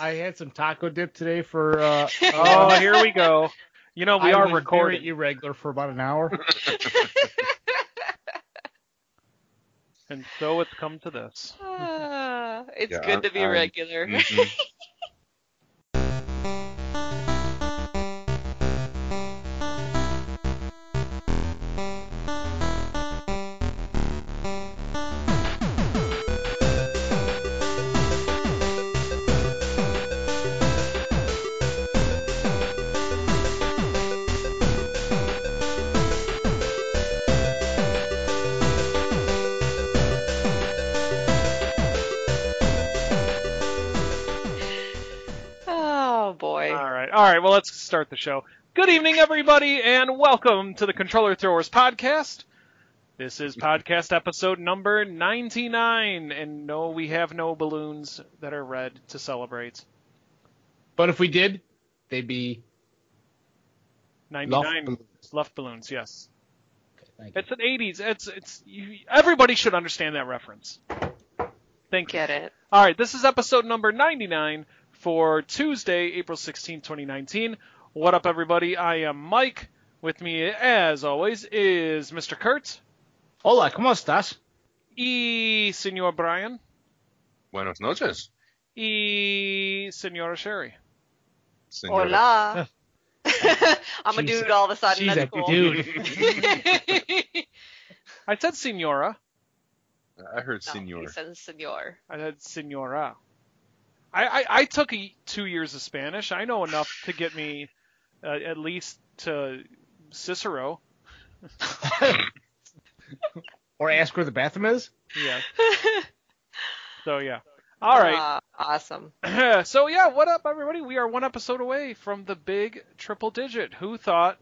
I had some taco dip today for. Uh, Oh, here we go. You know, we I are recording. very irregular for about an hour. And so it's come to this. Ah, it's Yeah, good to be I'm- regular. Mhm. Start the show. Good evening, everybody, and welcome to the Controller Throwers podcast. This is podcast episode number 99, and no, we have no balloons that are red to celebrate. But if we did, they'd be 99 balloons. Luft balloons, yes. Thank you. It's an 80s. It's it's you, everybody should understand that reference. Thank you. Get it. All right, this is episode number 99 for Tuesday, April 16, 2019. What up, everybody? I am Mike. With me, as always, is Mr. Kurtz. Hola, ¿cómo estás? y Senor Brian, Buenos noches. y Senora Sherry. señora. Hola. I'm a dude all of a sudden. she's That's a cool. dude. I said Senora. I heard No, senor. he says senor. I said Senora. I, I, I took a, two years of Spanish. I know enough to get me uh, at least to Cicero. Or ask where the bathroom is? Yeah. So yeah. All right. Ah, awesome. so yeah, what up, everybody? We are one episode away from the big triple digit. Who thought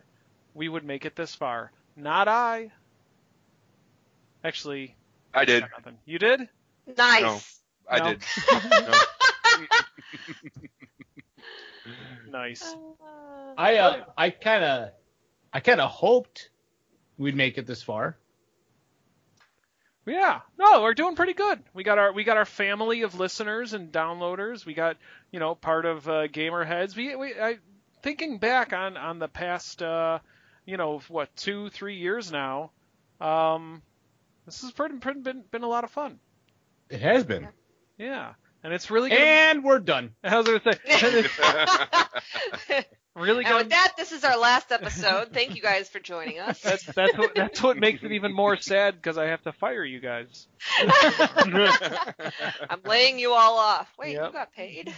we would make it this far? Not I. Actually, I did. got nothing. You did? Nice. I No. did. No. Nice. I uh, I kind of, I kind of hoped we'd make it this far. Yeah. No, we're doing pretty good. We got our we got our family of listeners and downloaders. We got you know part of uh, Gamer Heads. We we I, thinking back on on the past uh, you know what two three years now. Um, this has pretty, pretty been been a lot of fun. It has been. Yeah. And it's really good. And we're done. I was gonna say, really And good. with that, this is our last episode. Thank you guys for joining us. That's that's what that's what makes it even more sad because I have to fire you guys. I'm laying you all off. Wait, Yep. you got paid?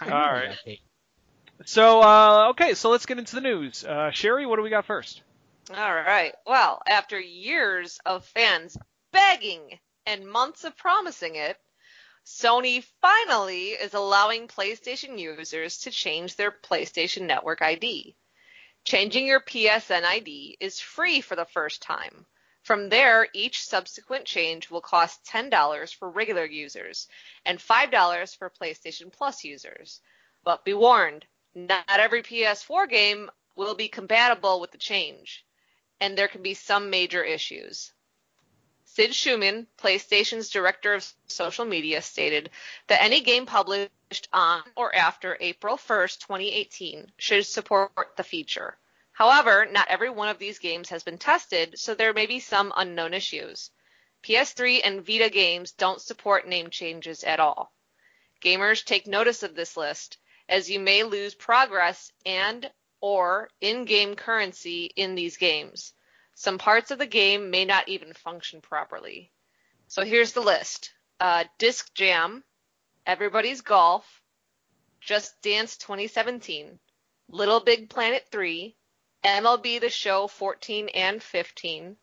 All right. So uh, okay, so let's get into the news. Uh, Sherry, what do we got first? All right. Well, after years of fans begging and months of promising it, Sony finally is allowing PlayStation users to change their PlayStation Network ID. Changing your PSN ID is free for the first time. From there, each subsequent change will cost $10 for regular users and $5 for PlayStation Plus users. But be warned, not every PS4 game will be compatible with the change, and there can be some major issues. Sid Shuman, PlayStation's director of social media, stated that any game published on or after April 1st, 2018 should support the feature. However, not every one of these games has been tested, so there may be some unknown issues. PS3 and Vita games don't support name changes at all. Gamers take notice of this list, as you may lose progress and or in-game currency in these games. Some parts of the game may not even function properly. So here's the list. Uh, Disc Jam, Everybody's Golf, Just Dance 2017, Little Big Planet 3, MLB The Show 14 and 15,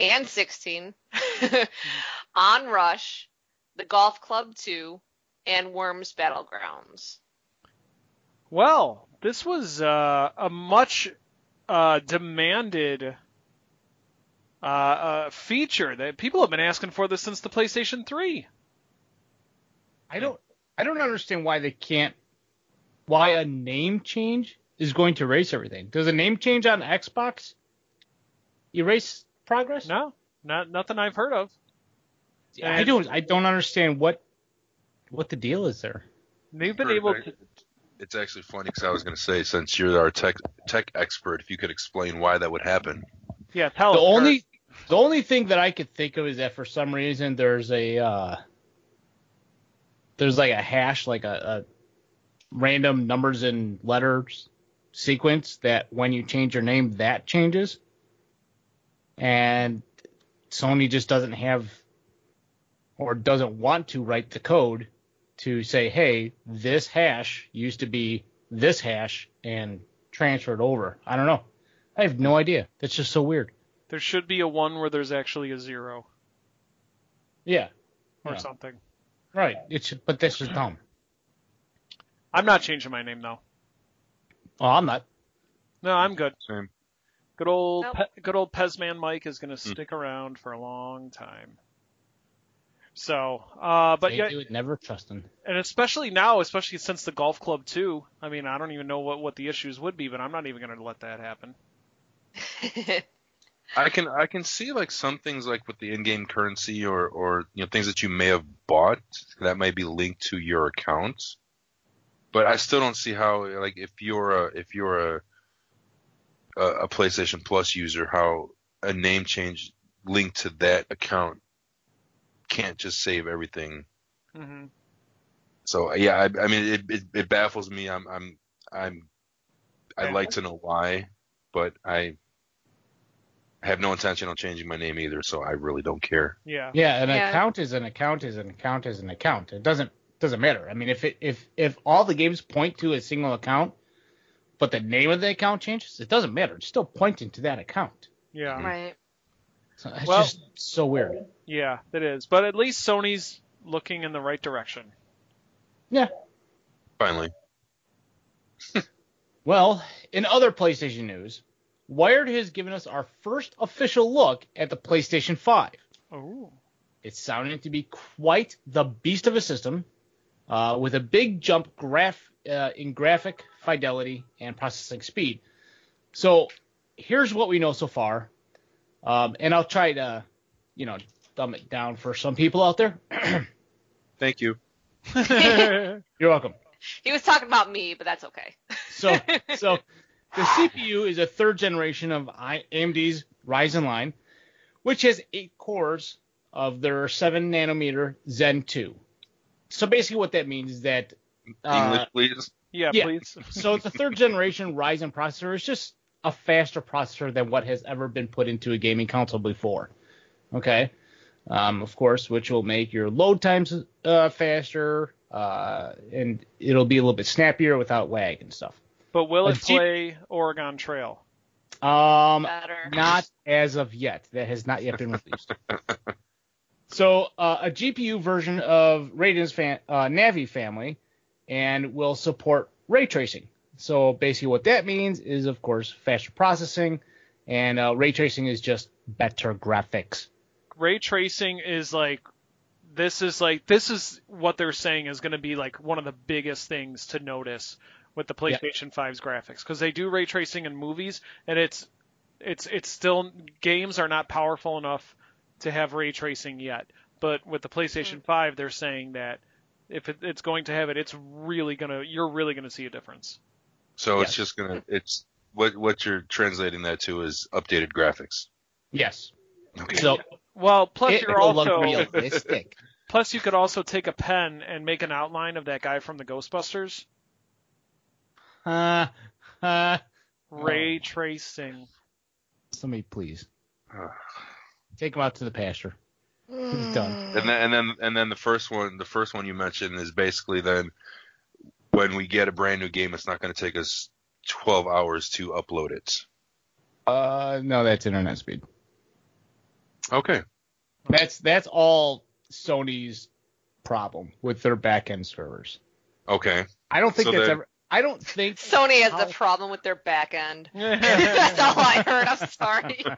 and 16, On Rush, The Golf Club 2, and Worms Battlegrounds. Well, this was uh, a much uh, demanded uh, uh, feature that people have been asking for this since the PlayStation 3. I don't I don't understand why they can't why a name change is going to erase everything. Does a name change on Xbox erase progress? No, not nothing I've heard of. I don't I don't understand what what the deal is there. They've been able to. It's actually funny because I was going to say, since you're our tech tech expert, if you could explain why that would happen. Yeah, tell the us. Only the only thing that I could think of is that for some reason there's a uh, there's like a hash, like a, a random numbers and letters sequence that when you change your name, that changes. And Sony just doesn't have or doesn't want to write the code to say, hey, this hash used to be this hash and transferred over. I don't know. I have no idea. That's just so weird. There should be a one where there's actually a zero Yeah. or Yeah. something. Right. It's but this is dumb. I'm not changing my name though. Oh, I'm not. No, I'm good. Same. Good old Nope. Pe- good old Pezman Mike is going to Hmm. stick around for a long time. So, uh, but They yeah, do it, never trust them. and especially now, especially since the golf club too. I mean, I don't even know what what the issues would be, but I'm not even going to let that happen. I can I can see like some things like with the in-game currency or or you know things that you may have bought that might be linked to your account, but I still don't see how like if you're a if you're a a, PlayStation Plus user how a name change linked to that account can't just save everything. hmm So yeah, I, I mean it, it it baffles me. I'm I'm I'm I'd like to know why, but I have no intention on changing my name either, so I really don't care. Yeah. Yeah, an Yeah. account is an account is an account is an account. It doesn't doesn't matter. I mean, if it if if all the games point to a single account, but the name of the account changes, it doesn't matter. It's still pointing to that account. Yeah. Mm-hmm. right. So it's Well- just so weird. Yeah, it is. But at least Sony's looking in the right direction. Yeah. Finally, Well, in other PlayStation news, Wired has given us our first official look at the PlayStation 5. Oh. It's sounding to be quite the beast of a system, uh, with a big jump graph uh, in graphic fidelity and processing speed. So here's what we know so far, um, and I'll try to, you know, dumb it down for some people out there. thank you. You're welcome. He was talking about me, but that's okay. So, so the CPU is a third generation of I- AMD's Ryzen line, which has eight cores of their seven nanometer Zen 2. So basically, what that means is that uh, English, please. yeah, Yeah. please. so it's a third generation Ryzen processor. It's just a faster processor than what has ever been put into a gaming console before. Okay. Um, of course, which will make your load times uh, faster, uh, and it'll be a little bit snappier without lag and stuff. But will it play Oregon Trail? Um, Better. not as of yet. That has not yet been released. so uh, a GPU version of Radeon's fan, uh, Navi family, and will support ray tracing. So basically, what that means is, of course, faster processing, and uh, ray tracing is just better graphics. Ray tracing is like this is like this is what they're saying is going to be like one of the biggest things to notice with the Yeah. PlayStation 5's graphics because they do ray tracing in movies and it's it's it's still games are not powerful enough to have ray tracing yet. But with the PlayStation hmm. 5, they're saying that if it, it's going to have it, it's really gonna you're really gonna see a difference. So it's just gonna it's what what you're translating that to is updated graphics. Yes. Okay. So Well, plus it you're also realistic. plus you could also take a pen and make an outline of that guy from the Ghostbusters. Uh, uh, Ray Oh. tracing. somebody please take him out to the pasture. He's done. And then and then and then the first one the first one you mentioned is basically then when we get a brand new game, it's not going to take us 12 hours to upload it. Uh, no, that's internet speed. Okay. That's that's all Sony's problem with their back end servers. Okay. I don't think So that's then- ever. I don't think. Sony has a problem with their back end. That's all I heard. I'm sorry.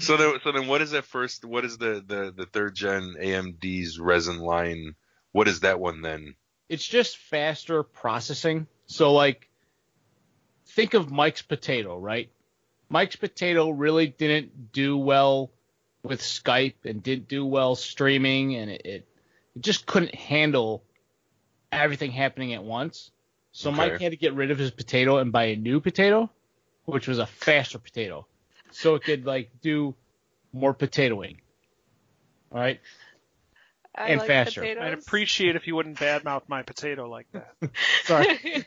So then, so then, what is that first? What is the the the third gen AMD's Ryzen line? What is that one then? It's just faster processing. So like, think of Mike's Potato, right? Mike's Potato really didn't do well with Skype and didn't do well streaming, and it it, it just couldn't handle everything happening at once. So Mike had to get rid of his potato and buy a new potato, which was a faster potato, so it could like do more potatoing. All right. I And like faster. potatoes. I'd appreciate if you wouldn't badmouth my potato like that. Sorry.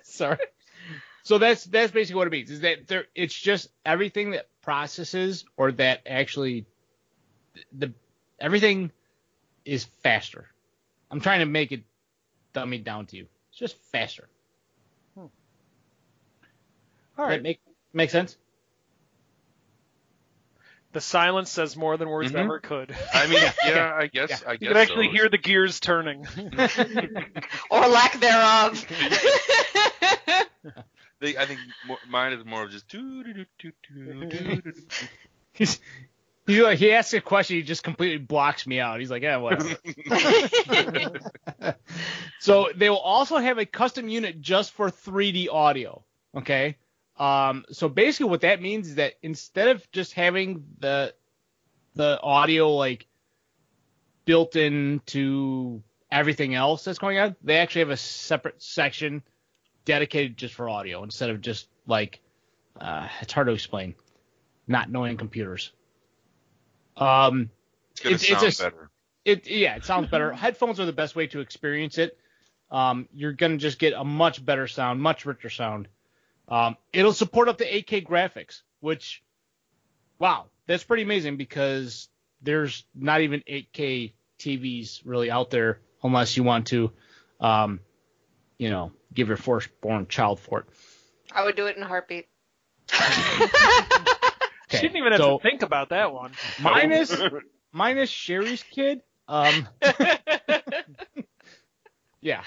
Sorry. So that's that's basically what it means. Is that there? It's just everything that processes or that actually the everything is faster. I'm trying to make it dummy down to you. It's just faster. All Does right. that make make sense? The silence says more than words Mhm. ever could. I mean, yeah, I guess. I guess You guess can actually so. hear the gears turning. or lack thereof. I think mine is more of just. Like he asks a question, he just completely blocks me out. He's like, yeah, whatever. so they will also have a custom unit just for 3D audio. Okay. Um, so basically what that means is that instead of just having the the audio like built into everything else that's going on, they actually have a separate section dedicated just for audio instead of just like uh, it's hard to explain, not knowing computers. Um, It's gonna It's- it's sound better. it yeah, it sounds better. Headphones are the best way to experience it. Um, you're gonna just get a much better sound, much richer sound. Um, it'll support up to 8K graphics, which, wow, that's pretty amazing because there's not even 8K TVs really out there unless you want to, um, you know, give your firstborn child for it. I would do it in a heartbeat. She didn't even have so to think about that one. minus minus Sherry's kid. Um, Yeah.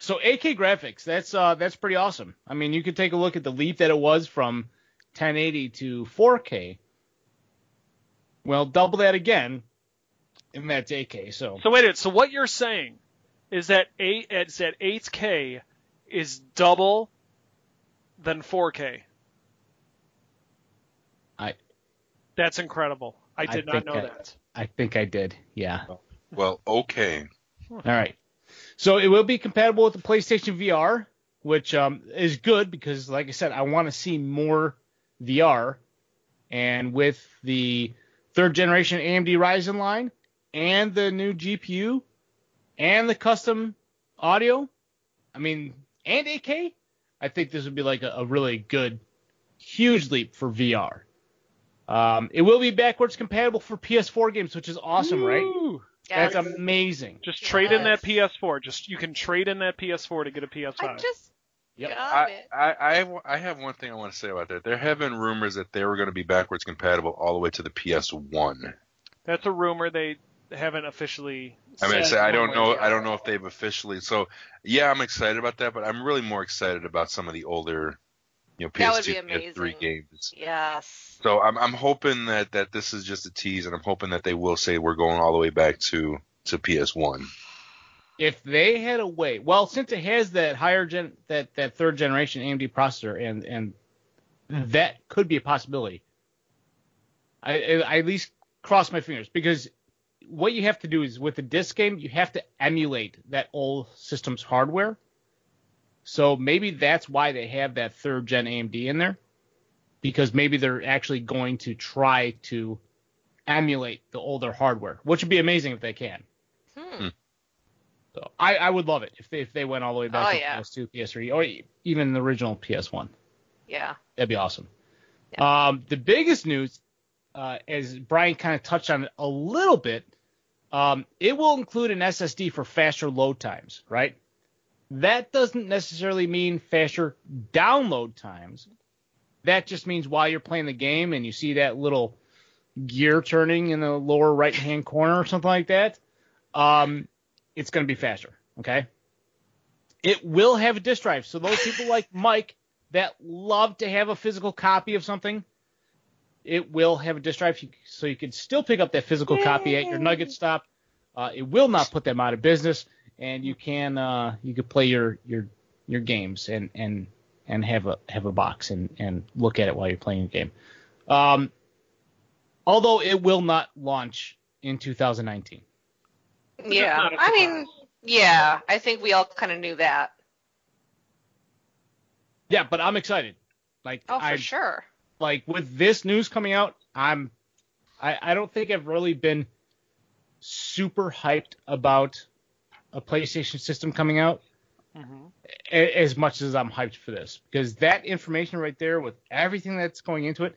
So 8K graphics, that's uh that's pretty awesome. I mean, you could take a look at the leap that it was from 1080 to 4K. Well, double that again, and that's 8K. So So wait a minute. So what you're saying is that eight is that 8K is double than 4K. I- That's incredible. I I did not think know I- that. I think I did. Yeah. Well, okay. All right. So it will be compatible with the PlayStation VR, which um, is good because, like I said, I want to see more VR. And with the third generation AMD Ryzen line and the new GPU and the custom audio, I mean, and 8K, I think this would be like a, a really good, huge leap for VR. Um, it will be backwards compatible for PS4 games, which is awesome, right? Yes. That's amazing. Just trade in that PS4. Just you can trade in that PS4 to get a PS5. I just Yep. got I, it. I, I, have, I have one thing I want to say about that. There have been rumors that they were going to be backwards compatible all the way to the PS1. That's a rumor. They haven't officially. I mean, I, said I don't know. I don't know if they've officially. So, yeah, I'm excited about that, but I'm really more excited about some of the older, you know, That would be PS2, PS3 games. Yes. So I'm, I'm hoping that, that this is just a tease, and I'm hoping that they will say we're going all the way back to to PS1. if they had a way, well, since it has that higher gen, that that third generation AMD processor, and and that could be a possibility. I, I I at least cross my fingers because what you have to do is with the disc game, you have to emulate that old system's hardware. So maybe that's why they have that third gen AMD in there, because maybe they're actually going to try to emulate the older hardware, which would be amazing if they can. Hmm. So I, I would love it if they if they went all the way back Oh, to yeah. PS2, PS3, or even the original PS1. Yeah. That'd be awesome. Um, the biggest news, uh, as Brian kind of touched on it a little bit, um, it will include an SSD for faster load times, right? That doesn't necessarily mean faster download times. That just means while you're playing the game and you see that little gear turning in the lower right hand corner or something like that, um, it's going to be faster. Okay. It will have a disk drive. So those people like Mike that love to have a physical copy of something, it will have a disk drive, so you can still pick up that physical copy at your Nugget stop. Uh, it will not put them out of business, and you can uh, you can play your your your games and and and have a have a box and and look at it while you're playing the game. Um, although it will not launch in 2019. Yeah. I mean, yeah. I think we all kind of knew that. Yeah, but I'm excited. Like Oh, for I sure. like with this news coming out, I'm I, I don't think I've really been super hyped about a PlayStation system coming out hmm a- as much as I'm hyped for this because that information right there with everything that's going into it,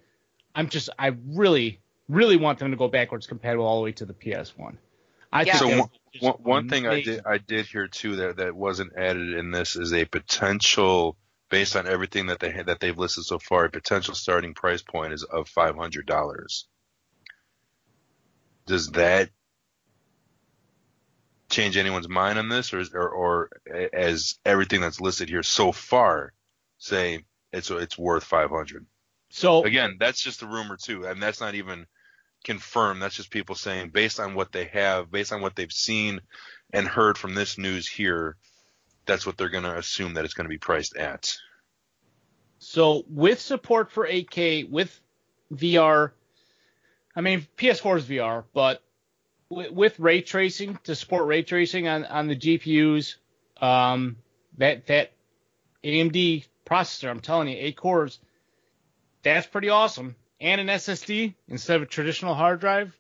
I'm just I really really want them to go backwards compatible all the way to the PS1. I Yeah. think So that one, would be just one, one thing I did I did hear too that that wasn't added in this is a potential based on everything that they that they've listed so far, a potential starting price point is of five hundred dollars. Does that change anyone's mind on this, or, or or as everything that's listed here so far say it's it's worth five hundred? So Again, that's just a rumor too, and that's not even confirmed. That's just people saying based on what they have, based on what they've seen and heard from this news here, that's what they're going to assume that it's going to be priced at. So with support for 8K with VR, I mean PS4 is VR, but with, with ray tracing to support ray tracing on, on the GPUs, um, that that AMD processor, I'm telling you, eight cores, that's pretty awesome. And an SSD instead of a traditional hard drive,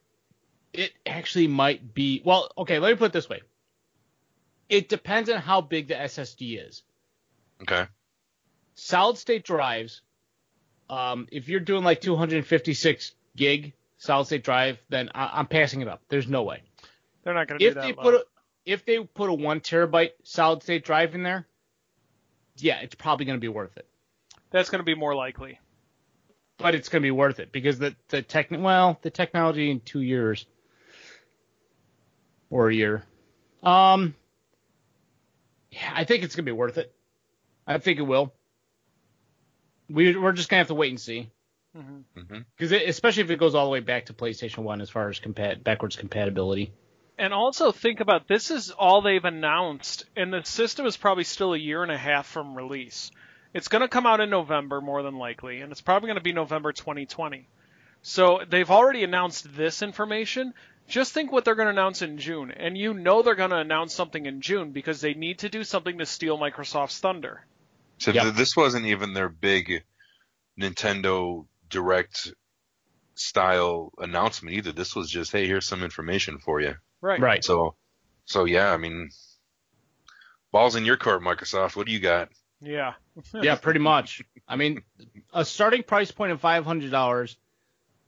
it actually might be. Well, okay, let me put it this way. It depends on how big the SSD is Okay. solid state drives, um, if you're doing like 256 gig solid state drive, then I, I'm passing it up. There's no way. They're not going to do If they put a, if they put a one terabyte solid state drive in there, yeah, it's probably going to be worth it. That's going to be more likely. But it's going to be worth it because the the tech well the technology in two years or a year, um, yeah, I think it's going to be worth it. I think it will. We we're just gonna have to wait and see. Hmm hmm Because especially if it goes all the way back to PlayStation One as far as compat- backwards compatibility. And also think about this is all they've announced, and the system is probably still a year and a half from release. It's going to come out in November more than likely, and it's probably going to be November 2020. So they've already announced this information. Just think what they're going to announce in June, and you know they're going to announce something in June because they need to do something to steal Microsoft's thunder. So Yep. th- this wasn't even their big Nintendo Direct style announcement either. This was just, hey, here's some information for you. Right. Right. So, so yeah, I mean, balls in your court, Microsoft. What do you got? Yeah. yeah, pretty much. I mean, a starting price point of five hundred dollars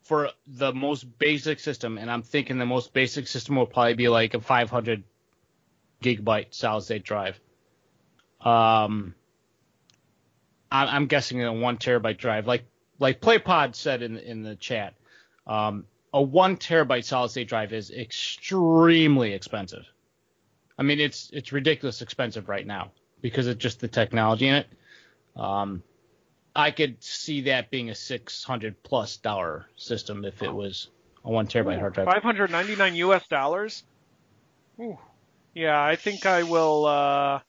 for the most basic system, and I'm thinking the most basic system will probably be like a 500 gigabyte solid state drive. Um, I'm, I'm guessing a one terabyte drive, like like PlayPod said in in the chat. Um, a one terabyte solid state drive is extremely expensive. I mean, it's it's ridiculous expensive right now because of just the technology in it. Um, I could see that being a 600 plus dollar system if it was a one terabyte hard drive. 599 US dollars. Ooh. Yeah, I think I will. Uh,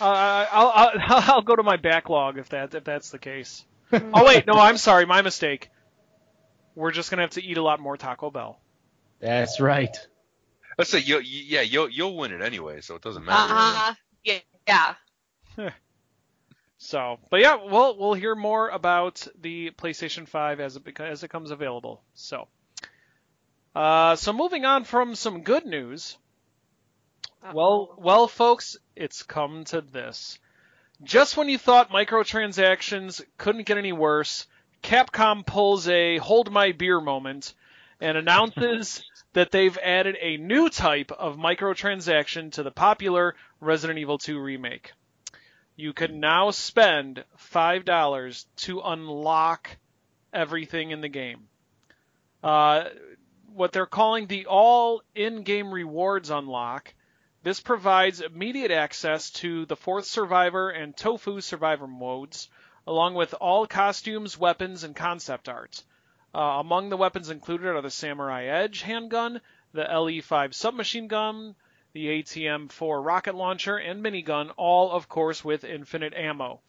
I'll, I'll I'll go to my backlog if that if that's the case. oh wait, no, I'm sorry, my mistake. We're just gonna have to eat a lot more Taco Bell. That's right. Let's say, you, yeah, you'll you'll win it anyway, so it doesn't matter. Uh-huh. Yeah. Yeah. So, but yeah, we'll we'll hear more about the PlayStation 5 as it beca- as it comes available. So, uh, so moving on from some good news. Well, well, folks, it's come to this. Just when you thought microtransactions couldn't get any worse, Capcom pulls a hold my beer moment and announces that they've added a new type of microtransaction to the popular Resident Evil 2 remake. You can now spend $5 to unlock everything in the game. Uh, what they're calling the all in game rewards unlock this provides immediate access to the Fourth Survivor and Tofu Survivor modes, along with all costumes, weapons, and concept art. Uh, among the weapons included are the Samurai Edge handgun, the LE5 submachine gun, the ATM-4 rocket launcher, and minigun, all, of course, with infinite ammo.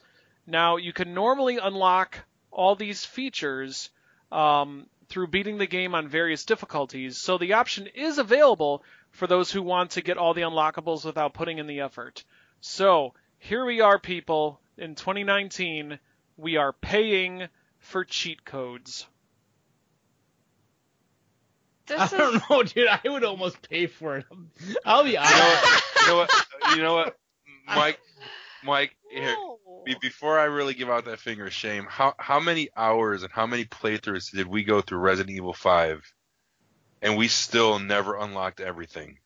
Now, you can normally unlock all these features um, through beating the game on various difficulties, so the option is available for those who want to get all the unlockables without putting in the effort. So here we are, people. In 2019, we are paying for cheat codes. I This don't is know, dude. I would almost pay for it. I'll be You know honest. what? You know what? You know what? Mike, Mike, here, No. before I really give out that finger of shame, how how many hours and how many playthroughs did we go through Resident Evil 5, and we still never unlocked everything?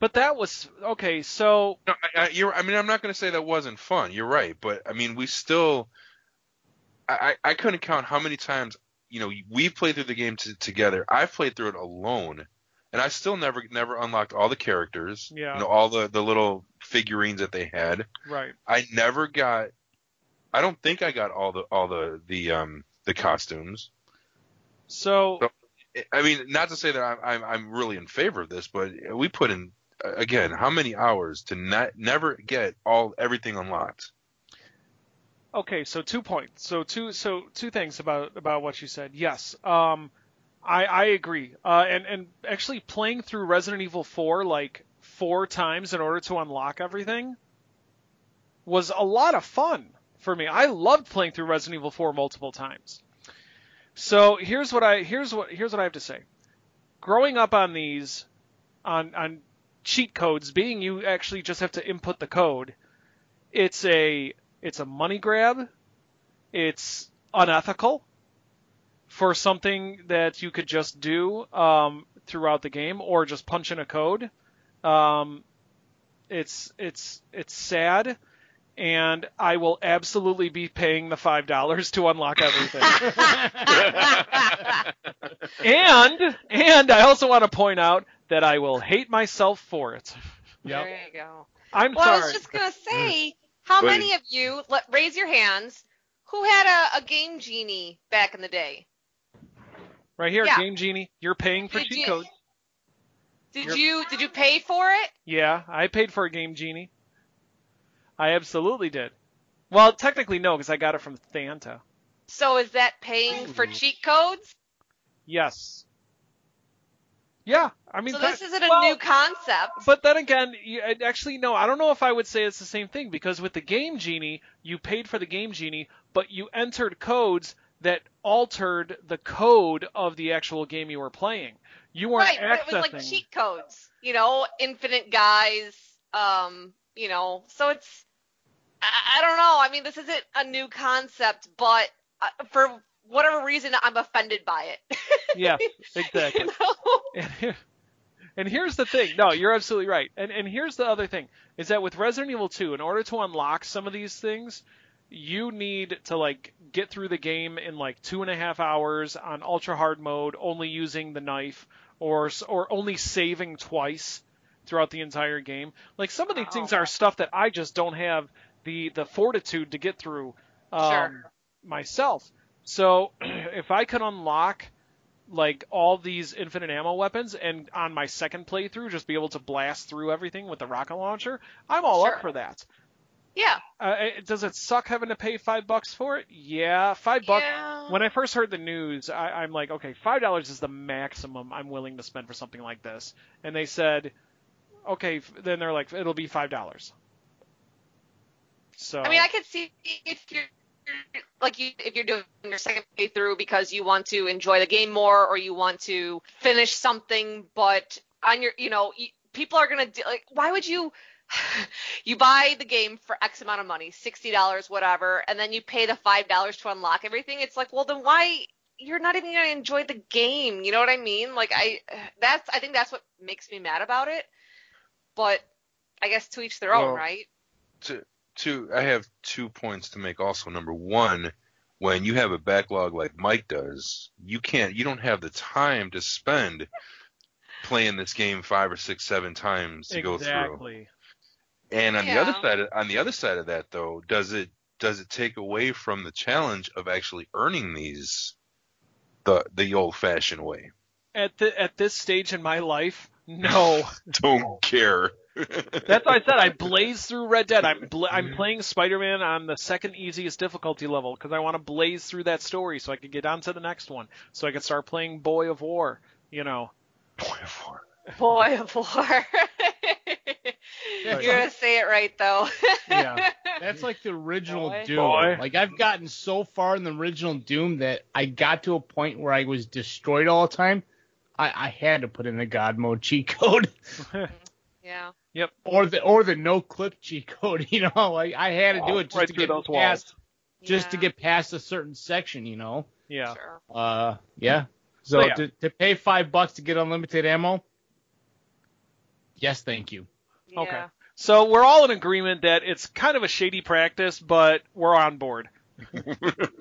But that was okay. So No, I, I, you're, I mean, I'm not going to say that wasn't fun. You're right, but I mean, we still. I, I I couldn't count how many times you know we've played through the game t- together. I've played through it alone, and I still never never unlocked all the characters. Yeah. You know, all the the little figurines that they had. right. I never got. I don't think I got all the all the the um the costumes. So I mean, not to say that I'm I'm, I'm really in favor of this, but we put in again how many hours to not never get all everything unlocked. Okay, so two points. So two so two things about about what you said. Yes, um, I I agree. Uh, and and actually playing through Resident Evil 4 like four times in order to unlock everything was a lot of fun for me. I loved playing through Resident Evil 4 multiple times. So here's what I here's what here's what I have to say. Growing up on these on on cheat codes, being you actually just have to input the code, it's a it's a money grab. It's unethical for something that you could just do um, throughout the game or just punch in a code. Um, it's it's it's sad, and I will absolutely be paying the five dollars to unlock everything. and and I also want to point out that I will hate myself for it. Yep. There you go. I'm Well, I was just gonna say, how But- many of you let raise your hands who had a, a game genie back in the day? Right here, Yeah. Game Genie, you're paying for Did cheat you- codes. Did Yep. you did you pay for it? Yeah, I paid for a Game Genie. I absolutely did. Well, technically no, because I got it from Thanta. So is that paying for cheat codes? Yes. Yeah, I mean. So this isn't a well, new concept. But then again, you, actually, no, I don't know if I would say it's the same thing because with the Game Genie, you paid for the Game Genie, but you entered codes that altered the code of the actual game you were playing. You weren't right, but accessing. it was like cheat codes. You know, infinite guys. Um, you know, so it's. I, I don't know. I mean, this isn't a new concept, but uh, for whatever reason, I'm offended by it. yeah, exactly. you know? And, here, and here's the thing. No, you're absolutely right. And and here's the other thing is that with Resident Evil 2, in order to unlock some of these things, you need to like get through the game in like two and a half hours on ultra hard mode, only using the knife, or s- or only saving twice throughout the entire game. Like some of these Wow. things are stuff that I just don't have the the fortitude to get through um, Sure. myself. So if I could unlock like all these infinite ammo weapons and on my second playthrough just be able to blast through everything with the rocket launcher, I'm all Sure. up for that. Yeah. Uh, it- does it suck having to pay five bucks for it? Yeah, five bucks. Yeah. When I first heard the news, I, I'm like, okay, five dollars is the maximum I'm willing to spend for something like this. And they said, okay, then they're like, it'll be five dollars. So I mean, I could see if you're like you if you're doing your second playthrough because you want to enjoy the game more or you want to finish something, but on your you know people are gonna do, like why would you you buy the game for X amount of money, sixty dollars, whatever, and then you pay the five dollars to unlock everything? It's like, well, then why? You're not even gonna enjoy the game. You know what I mean? Like I, that's I think that's what makes me mad about it. But I guess to each their own, right? to two I have two points to make also. Number one, when you have a backlog like Mike does, you can't you don't have the time to spend playing this game five or six, seven times to go through. exactly. And on the other side of, on the other side of that though, does it does it take away from the challenge of actually earning these the the old fashioned way? At the at this stage in my life, no. Don't care. That's why I said I blaze through Red Dead. I'm bla- I'm mm-hmm. playing Spider-Man on the second easiest difficulty level because I want to blaze through that story so I can get on to the next one, so I can start playing Boy of War. You know, Boy of War. Boy of War. You're gonna say it right though. Yeah. That's like the original Boy. Doom. Boy. Like I've gotten so far in the original Doom that I got to a point where I was destroyed all the time. I, I had to put in the God mode cheat code yeah. Or the or the no clip cheat code. You know, like I had to do it just Right to get those past just to get past a certain section. You know. yeah. Sure. Uh, yeah. So So, yeah. To, to pay five bucks to get unlimited ammo. Yes, thank you. Yeah. Okay. So we're all in agreement that it's kind of a shady practice, but we're on board.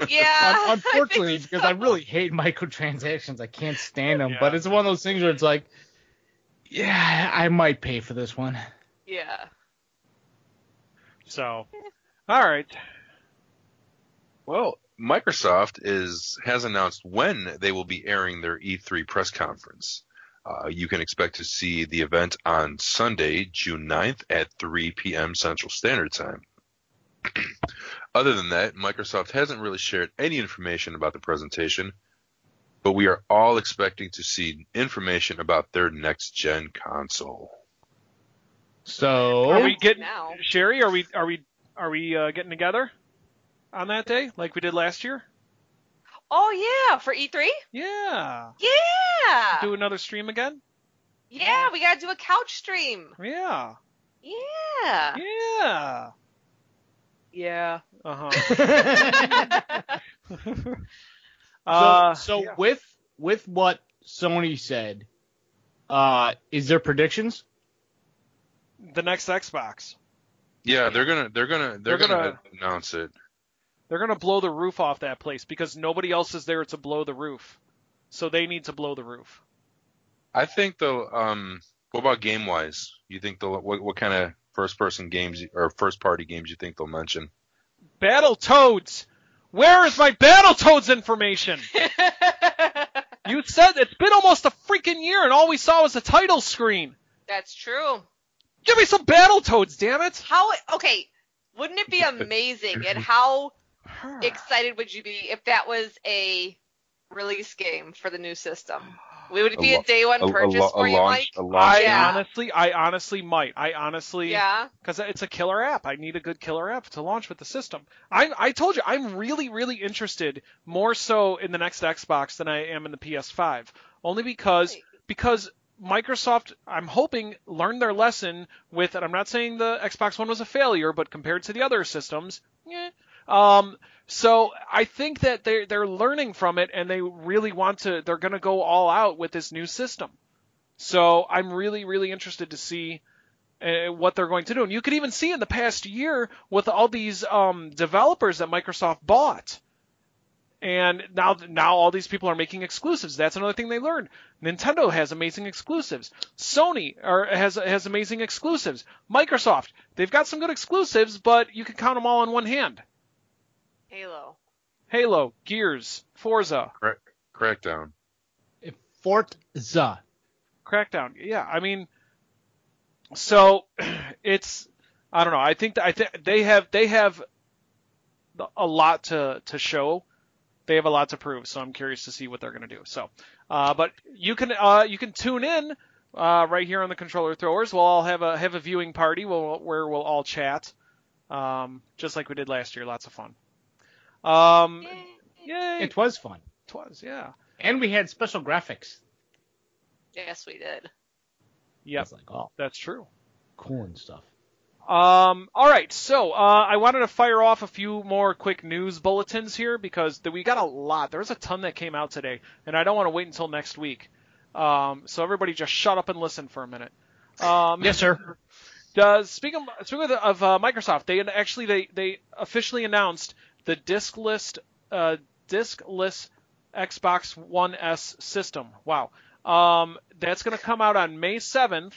Yeah. Unfortunately, I think because. I really hate microtransactions. I can't stand them. Yeah. But it's one of those things where it's like, yeah, I might pay for this one. Yeah. So, all right. Well, Microsoft is has announced when they will be airing their E3 press conference. Uh, you can expect to see the event on Sunday, June 9th at 3 p.m. Central Standard Time. Other than that, Microsoft hasn't really shared any information about the presentation, but we are all expecting to see information about their next gen console. So Are we getting Now. Sherry? Are we are we are we uh, getting together on that day like we did last year? Oh yeah, for E3. Yeah. Yeah. Do another stream again? Yeah, we gotta do a couch stream. Yeah. Yeah. Yeah. Yeah. Uh huh. so, uh, so yeah. with with what Sony said, uh, is there predictions? the next Xbox. Yeah, they're gonna they're gonna they're, They're gonna, gonna- announce it. They're gonna blow the roof off that place because nobody else is there to blow the roof. So they need to blow the roof. I think though. Um, what about game wise? You think they'll what, what kind of first person games or first party games you think they'll mention? Battle Toads. Where is my Battle Toads information? You said it's been almost a freaking year and all we saw was the title screen. That's true. Give me some Battle Toads, damn it. How? Okay. Wouldn't it be amazing? And how excited would you be if that was a release game for the new system? Would it be A a, day one A, a, purchase lo- for a you, Mike? a I launch. Yeah. honestly, I honestly might. I honestly, Yeah. because it's a killer app. I need a good killer app to launch with the system. I I told you I'm really really interested more so in the next Xbox than I am in the PS5. Only because Right. because Microsoft, I'm hoping, learned their lesson with, and I'm not saying the Xbox One was a failure, but compared to the other systems, eh. Um, so I think that they're they're learning from it, and they really want to. They're going to go all out with this new system. So I'm really really interested to see uh, what they're going to do. And you could even see in the past year with all these um, developers that Microsoft bought. And now, now all these people are making exclusives. That's another thing they learned. Nintendo has amazing exclusives. Sony are, has has amazing exclusives. Microsoft, they've got some good exclusives, but you can count them all on one hand. Halo. Halo, Gears, Forza, Crackdown. Forza. Crackdown. Yeah, I mean, so it's I don't know. I think that I think they have they have a lot to to show. They have a lot to prove. So I'm curious to see what they're going to do. So, uh, but you can uh, you can tune in uh, right here on the controller throwers. We'll all have a have a viewing party. We'll, where we'll all chat, um, just like we did last year. Lots of fun. Um, yay! It was fun, It was, yeah. and we had special graphics. Yes, we did. I Yep, was like, oh, that's true. cool and stuff. Um, all right, so uh, I wanted to fire off a few more quick news bulletins here because we got a lot. There was a ton that came out today, and I don't want to wait until next week. Um, so everybody just shut up and listen for a minute. Um, Yes, sir. Does speaking of, speaking of, the- of uh, Microsoft, they actually they they officially announced the diskless uh, diskless Xbox One S system. Wow, um, that's going to come out on May 7th.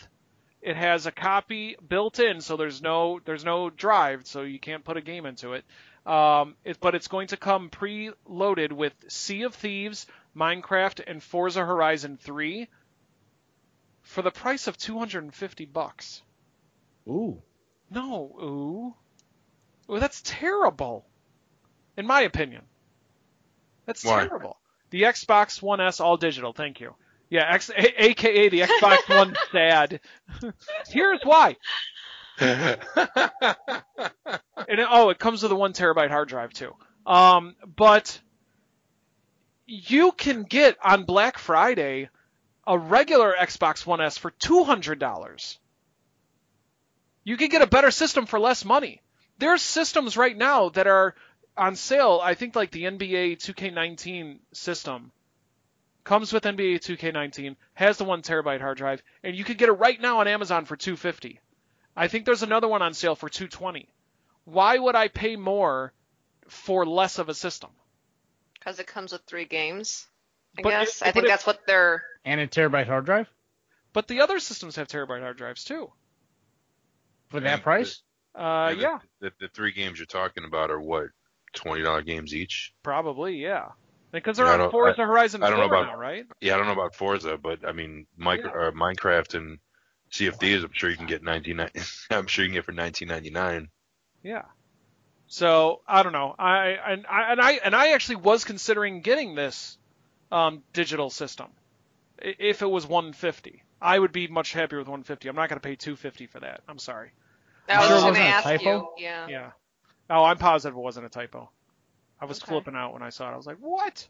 It has a copy built in, so there's no there's no drive, so you can't put a game into it. Um, it but it's going to come preloaded with Sea of Thieves, Minecraft, and Forza Horizon 3 for the price of 250 bucks. Ooh. No, ooh. Ooh, that's terrible. In my opinion. That's Why? terrible. The Xbox One S all digital, thank you. Yeah, X, a- aka the Xbox One sad. Here's why. And it, oh, it comes with a one terabyte hard drive too. Um, but you can get on Black Friday a regular Xbox One S for two hundred dollars. You can get a better system for less money. There's systems right now that are on sale. I think like the NBA 2K19 system comes with NBA 2K19, has the one terabyte hard drive, and you can get it right now on Amazon for 250. I think there's another one on sale for 220. Why would I pay more for less of a system? Because it comes with three games. I But guess. it- I think it- that's what they're. And a terabyte hard drive But the other systems have terabyte hard drives too. for that price. Uh, the- yeah, The, the three games you're talking about are what twenty dollar games each. probably, yeah. Because they're Yeah, on don't- Forza Horizon I don't 4 know about- now, right? Yeah, I don't know about Forza, but I mean, micro, uh, Minecraft and Sea of Thieves, I'm sure you can get 19. I'm sure you can get for 19.99. Yeah. So I don't know. I and I and I and I actually was considering getting this um, digital system. If it was 150, I would be much happier with 150. I'm not going to pay 250 for that. I'm sorry. I was Sure going to wasn't a you. typo? Yeah. Yeah. Oh, I'm positive it wasn't a typo. I was Okay. flipping out when I saw it. I was like, "What?"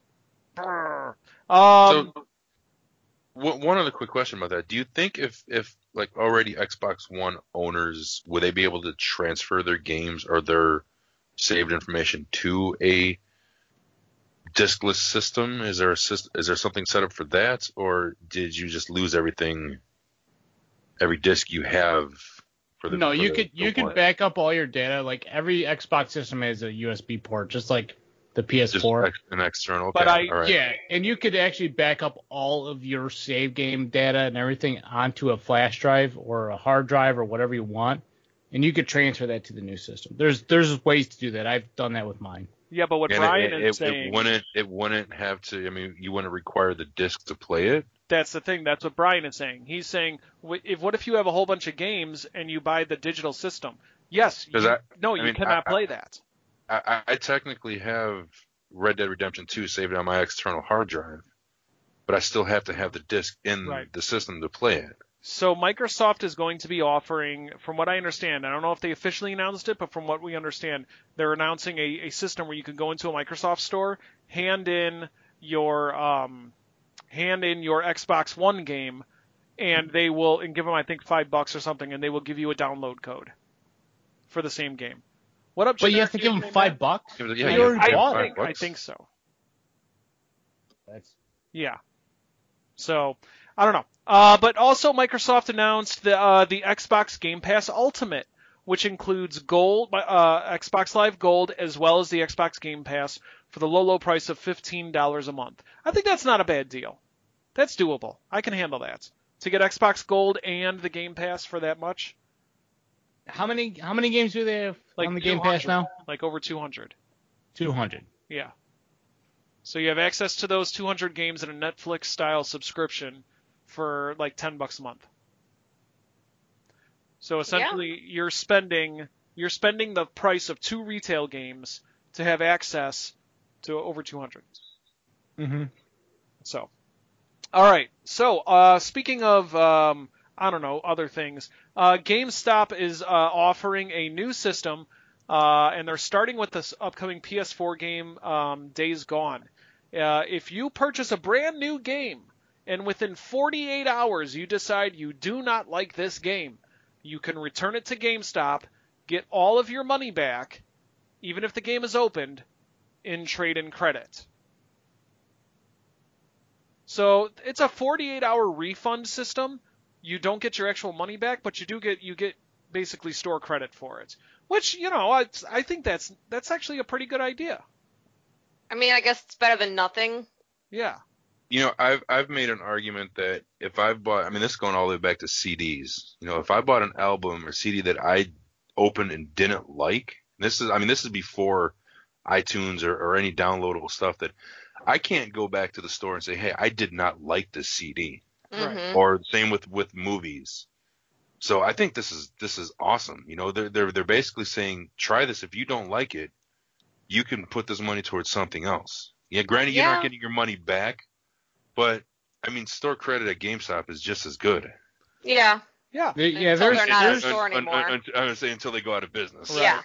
Brr. Um, so, one one other quick question about that: Do you think if if like already Xbox One owners would they be able to transfer their games or their saved information to a diskless system? Is there a system, is there something set up for that, or did you just lose everything, every disk you have for the? No, for you the- could the you could back up all your data. Like every Xbox system has a USB port, just like the PS4. ex- an external. But okay, I- all right. Yeah, and you could actually back up all of your save game data and everything onto a flash drive or a hard drive or whatever you want, and you could transfer that to the new system. There's there's ways to do that. I've done that with mine. yeah, but what And Brian it, is it, saying it wouldn't it wouldn't have to. I mean, you wouldn't require the disc to play it. That's the thing. That's what Brian is saying. He's saying, if what if you have a whole bunch of games and you buy the digital system? Yes. you- I- no, I you mean, cannot I- play that. I technically have Red Dead Redemption 2 saved on my external hard drive, but I still have to have the disc in Right. the system to play it. So Microsoft is going to be offering, from what I understand, I don't know if they officially announced it, but from what we understand, they're announcing a, a system where you can go into a Microsoft store, hand in your um, hand in your Xbox One game, and they will and give them I think five bucks or something, and they will give you a download code for the same game. What up? But you have to give them five Man? bucks. Yeah, I you already bought pay it. I think, I think so. That's Yeah. So I don't know. Uh, but also Microsoft announced the uh, the Xbox Game Pass Ultimate, which includes Gold, uh, Xbox Live Gold, as well as the Xbox Game Pass for the low low price of fifteen dollars a month. I think that's not a bad deal. That's doable. I can handle that. To get Xbox Gold and the Game Pass for that much, how many how many games do they have like on the Game Pass now? like over two hundred. Two hundred. Yeah. So you have access to those 200 games in a Netflix style subscription for like 10 bucks a month. So essentially you're spending you're spending the price of two retail games to have access to over 200. Mm-hmm. So all right. So uh, speaking of um, I don't know other things, uh, GameStop is uh, offering a new system uh, and they're starting with this upcoming PS4 game, um, Days Gone. Uh, if you purchase a brand new game and within 48 hours you decide you do not like this game, you can return it to GameStop, get all of your money back, even if the game is opened, in trade and credit. So it's a 48 hour refund system. You don't get your actual money back, but you do get you get basically store credit for it. Which you know, I, I think that's that's actually a pretty good idea. I mean, I guess it's better than nothing. Yeah. You know, I've I've made an argument that if I've bought, I mean, this is going all the way back to CDs. You know, if I bought an album or CD that I opened and didn't like, this is, I mean, this is before iTunes or, or any downloadable stuff that I can't go back to the store and say, hey, I did not like this CD. Right. Mhm. Or same with with movies. So I think this is this is awesome. You know, they're they're they're basically saying, try this. If you don't like it, you can put this money towards something else. Yeah, granted, you're Yeah. not getting your money back, but I mean, store credit at GameStop is just as good. Yeah. Yeah. There- yeah, Until there's, they're not a there's store Un- un- anymore. un- I would say until they go out of business. Yeah.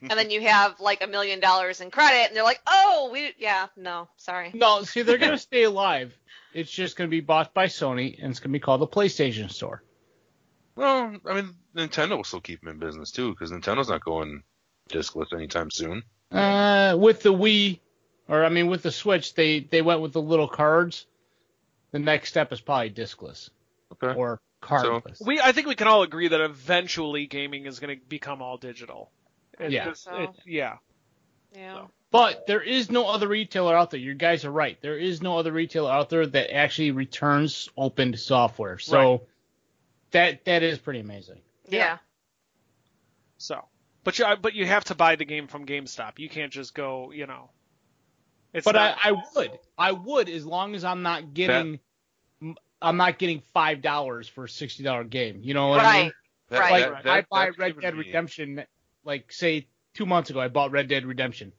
And then you have like a million dollars in credit, and they're like, "Oh, we yeah, no, sorry." no. See, they're gonna stay alive. It's just gonna be bought by Sony, and it's gonna be called the PlayStation Store. Well, I mean, Nintendo will still keep them in business too, because Nintendo's not going discless anytime soon. Uh, with the Wii, or I mean with the Switch, they they went with the little cards. The next step is probably discless Okay. or cardless. We I think we can all agree that eventually gaming is going to become all digital. It's Yeah. just- So- it's- yeah. Yeah. So. But there is no other retailer out there. You guys are right. There is no other retailer out there that actually returns opened software. So that that is pretty amazing. Yeah. So, but you but you have to buy the game from GameStop. You can't just go, you know. It's but not, I, I would, I would, as long as I'm not getting, I'm not getting five dollars for a sixty dollar game. You know what I mean? Right. That- Right. Like that- I buy Red Dead Redemption, like say two months ago, I bought Red Dead Redemption.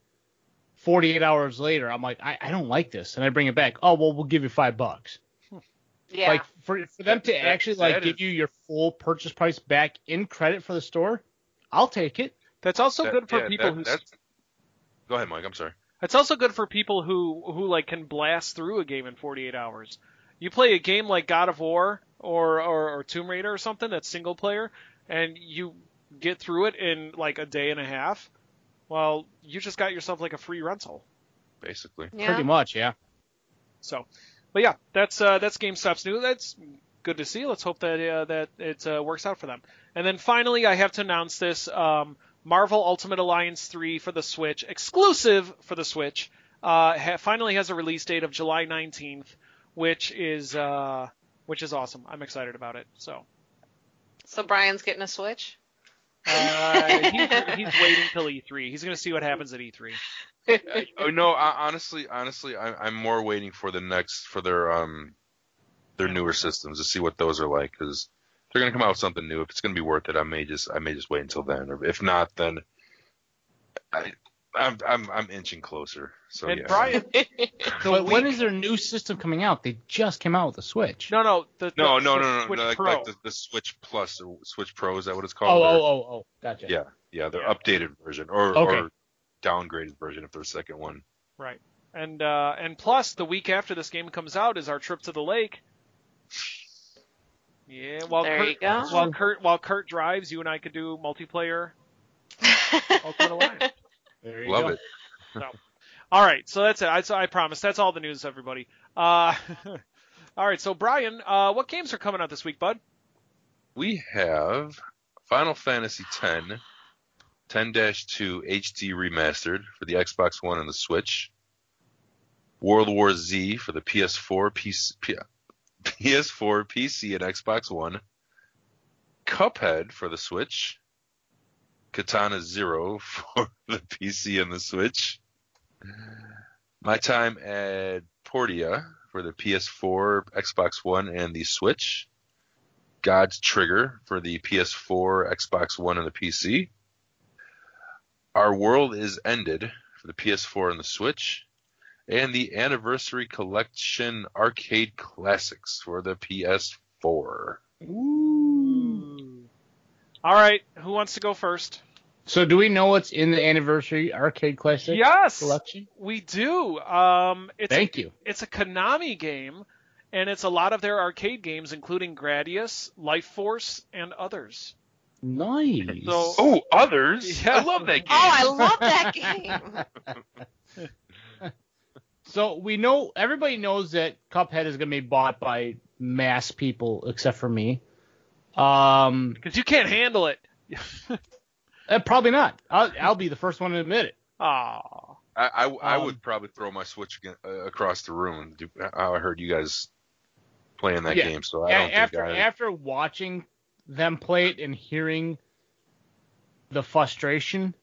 Forty-eight hours later, I'm like, I, I don't like this, and I bring it back. Oh well, we'll give you five bucks. Yeah. Like for for them to that- actually like that give is- you your full purchase price back in credit for the store, I'll take it. that's also that- good for yeah, people that- who that's- Go ahead, Mike. I'm sorry. It's also good for people who who like can blast through a game in 48 hours. You play a game like God of War or or, or Tomb Raider or something that's single player, and you get through it in like a day and a half. Well, you just got yourself like a free rental. Basically. yeah. Pretty much, yeah. So, but yeah, that's uh, that's GameStop's new. That's good to see. Let's hope that uh, that it uh, works out for them. And then finally, I have to announce this: um, Marvel Ultimate Alliance 3 for the Switch, exclusive for the Switch, uh, ha- finally has a release date of July 19th, which is uh, which is awesome. I'm excited about it. So. So Brian's getting a Switch. Uh, he's, he's waiting till E3. He's gonna see what happens at E E3. oh no, I, honestly, honestly, I, I'm more waiting for the next for their um their newer systems to see what those are like because they're gonna come out with something new. If it's gonna be worth it, I may just I may just wait until then, or if not, then I I'm I'm, I'm inching closer. So and yeah. Brian, the But when week- is their new system coming out? They just came out with the Switch. no, no, the, No, the- no, the no, no, Switch no, like, Pro. like the, the Switch Plus or Switch Pro is that what it's Oh, called? oh, Or- oh, oh, gotcha. Yeah, yeah, their Yeah. updated version or Okay. or downgraded version if there's a second one. Right. And uh, and plus, the week after this game comes out is our trip to the lake. Yeah, while There Kurt, you go. while Kurt while Kurt drives, you and I could do multiplayer Ultimate Alliance. There you Love go. it. All right, so that's it. I, so I promise that's all the news, everybody. Uh, all right, so Brian, uh, what games are coming out this week, bud? We have Final Fantasy X, 10-2 HD remastered for the Xbox One and the Switch. World War Z for the PS4, PC, P- PS4, PC, and Xbox One. Cuphead for the Switch. Katana Zero for the PC and the Switch. My Time at Portia for the PS4, Xbox One, and the Switch. God's Trigger for the PS4, Xbox One, and the PC. Our World is Ended for the PS4 and the Switch. And the Anniversary Collection Arcade Classics for the PS4. All right, who wants to go first? So do we know what's in the anniversary arcade classic Yes, collection? we do. Um, it's Thank you. it's a Konami game, and it's a lot of their arcade games, including Gradius, Life Force, and others. Nice. So- Oh, others? Yeah. I love that game. Oh, I love that game. So we know everybody knows that Cuphead is going to be bought by mass people except for me. Um, Because you can't handle it. uh, probably not. I'll, I'll be the first one to admit it. Aw. I, I, I Um, would probably throw my Switch again, uh, across the room. and do- I heard you guys playing that Yeah. game, so I A- don't after think I. after watching them play it and hearing the frustration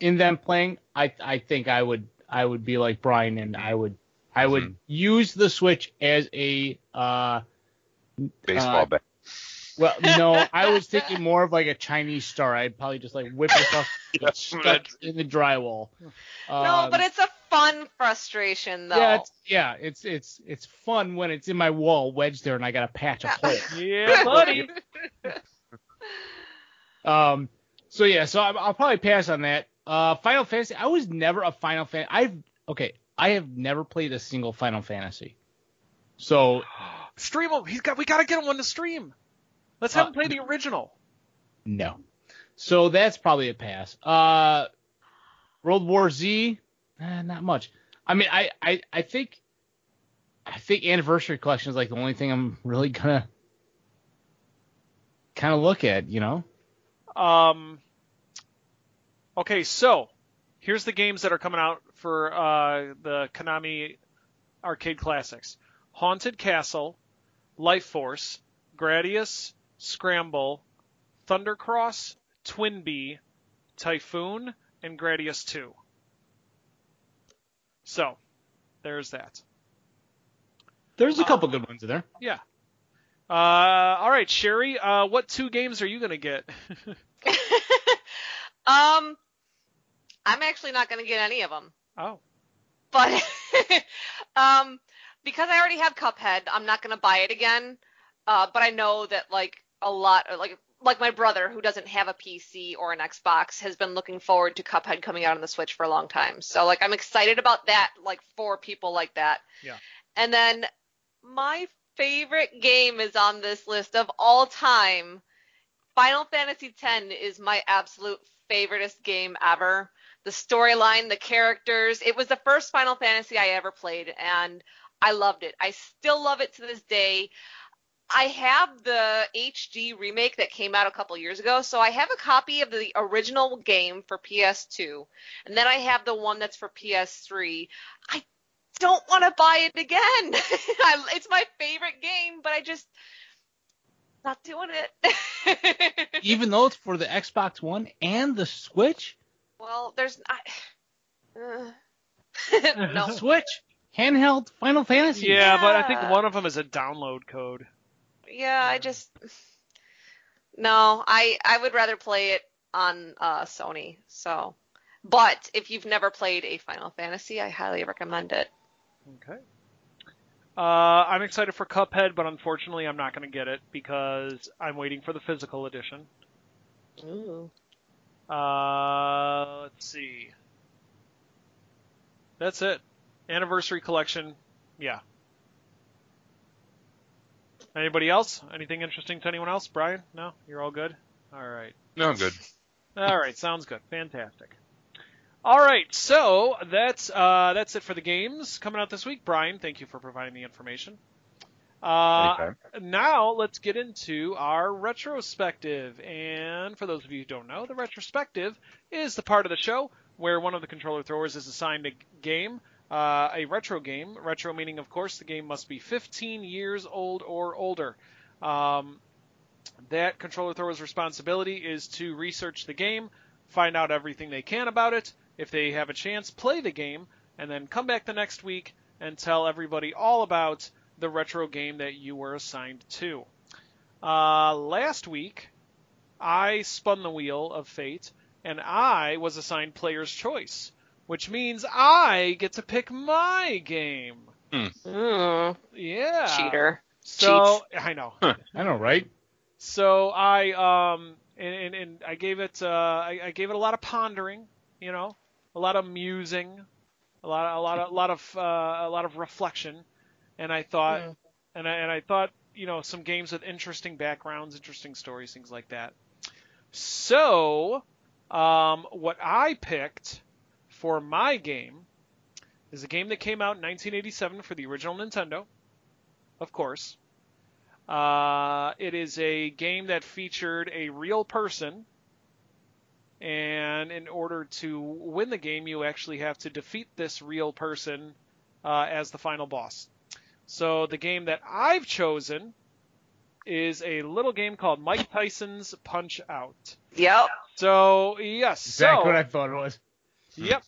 in them playing, I I think I would I would be like Brian and I would I would Mhm. use the Switch as a uh baseball uh, bat. Well no I was thinking more of like a Chinese star. I'd probably just like whip it across get stuck in the drywall. no, Um, but it's a fun frustration though. Yeah, it's yeah, it's it's it's fun when it's in my wall wedged there and I got to patch a hole. Yeah, buddy. Um, so yeah, so I'll, I'll probably pass on that. Uh, Final Fantasy. I was never a Final Fan. I've okay. I have never played a single Final Fantasy. So stream him. He's got. We gotta get him on the stream. Let's have Uh, him play the original. no. So that's probably a pass. Uh, World War Z. Eh, not much. I mean, I, I I think I think Anniversary Collection is like the only thing I'm really gonna kind of look at. You know. Um. Okay, so here's the games that are coming out for uh, the Konami arcade classics: Haunted Castle, Life Force, Gradius, Scramble, Thundercross, Twin Bee, Typhoon, and Gradius 2. So, there's that. There's a couple good ones in there. Yeah. Uh, all right, Sherry. Uh, what two games are you gonna get? um, I'm actually not going to get any of them. oh. but um, because I already have Cuphead, I'm not gonna buy it again. Uh, but I know that like a lot, like like my brother who doesn't have a PC or an Xbox has been looking forward to Cuphead coming out on the Switch for a long time. So like I'm excited about that, like for people like that. Yeah. And then my favorite game is on this list of all time. Final Fantasy X is my absolute favoriteest game ever the storyline, the characters. It was the first Final Fantasy I ever played, and I loved it. I still love it to this day. I have the HD remake that came out a couple years ago, so I have a copy of the original game for PS2, and then I have the one that's for PS3. I don't want to buy it again. It's my favorite game, but I just not doing it. Even though it's for the Xbox One and the Switch. well, there's I, uh, no. Switch handheld Final Fantasy. Yeah, but I think one of them is a download code. Yeah, I just no. I I would rather play it on uh, Sony. So, but if you've never played a Final Fantasy, I highly recommend it. Okay. Uh, I'm excited for Cuphead, but unfortunately, I'm not going to get it because I'm waiting for the physical edition. Ooh. Uh, let's see. That's it. Anniversary collection. Yeah. Anybody else? Anything interesting to anyone else? Brian? No? You're all good? All right. No, I'm good. All right, sounds good. Fantastic. All right, so that's uh, that's it for the games coming out this week. Brian, thank you for providing the information. Uh, now let's get into our retrospective. And for those of you who don't know, the retrospective is the part of the show where one of the controller throwers is assigned a game, uh, a retro game. Retro meaning, of course, the game must be 15 years old or older. Um, that controller thrower's responsibility is to research the game, find out everything they can about it. If they have a chance, play the game, and then come back the next week and tell everybody all about the retro game that you were assigned to. Uh, last week, I spun the wheel of fate, and I was assigned player's choice, which means I get to pick my game. Mm, Yeah. cheater. So I know. I know, right? So I um and, and, and I gave it uh I, I gave it a lot of pondering, you know, a lot of musing, a lot a lot of a lot of uh, a lot of reflection, and I thought Mm. and I and I thought you know some games with interesting backgrounds, interesting stories, things like that. So um what I picked for my game is a game that came out in 1987 for the original Nintendo, of course. Uh, it is a game that featured a real person, and in order to win the game, you actually have to defeat this real person uh, as the final boss. So the game that I've chosen is a little game called Mike Tyson's Punch Out. Yep. So yes, Exactly so what I thought it was. Yep.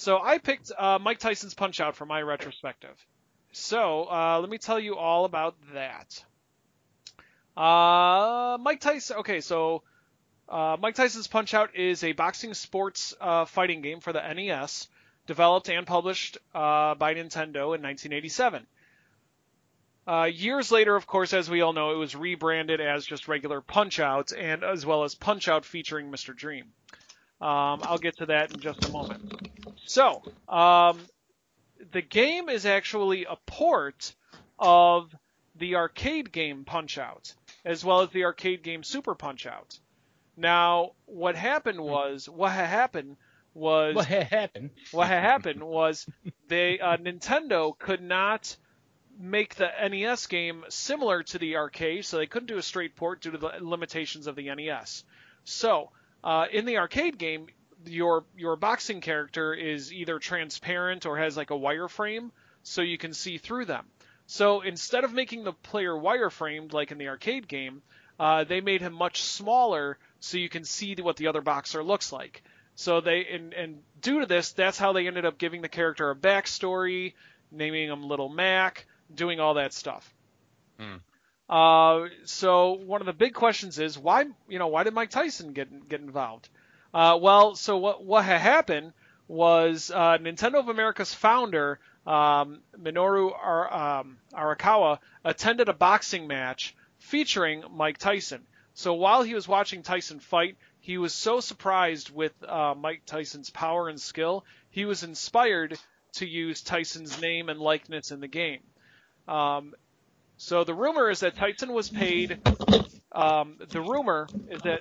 So I picked uh, Mike Tyson's Punch Out for my retrospective. So uh, let me tell you all about that. Uh, Mike Tyson. Okay, so uh, Mike Tyson's Punch Out is a boxing sports uh, fighting game for the NES, developed and published uh, by Nintendo in 1987. Uh, years later, of course, as we all know, it was rebranded as just regular Punch Out, and as well as Punch Out featuring Mr. Dream. Um, I'll get to that in just a moment. So, um, the game is actually a port of the arcade game Punch Out, as well as the arcade game Super Punch Out. Now, what happened was, what had happened was, What had happened? what had happened was they uh, Nintendo could not make the NES game similar to the arcade, so they couldn't do a straight port due to the limitations of the NES. So uh, in the arcade game, your your boxing character is either transparent or has like a wireframe, so you can see through them. So instead of making the player wireframed like in the arcade game, uh, they made him much smaller so you can see what the other boxer looks like. So they and, and due to this, that's how they ended up giving the character a backstory, naming him Little Mac, doing all that stuff. Hmm. Uh, so one of the big questions is why you know why did Mike Tyson get get involved? Uh, well, so what what had happened was uh, Nintendo of America's founder um, Minoru Ar- um, Arakawa attended a boxing match featuring Mike Tyson. So while he was watching Tyson fight, he was so surprised with uh, Mike Tyson's power and skill, he was inspired to use Tyson's name and likeness in the game. Um, so the rumor is that Tyson was paid. Um, the rumor is that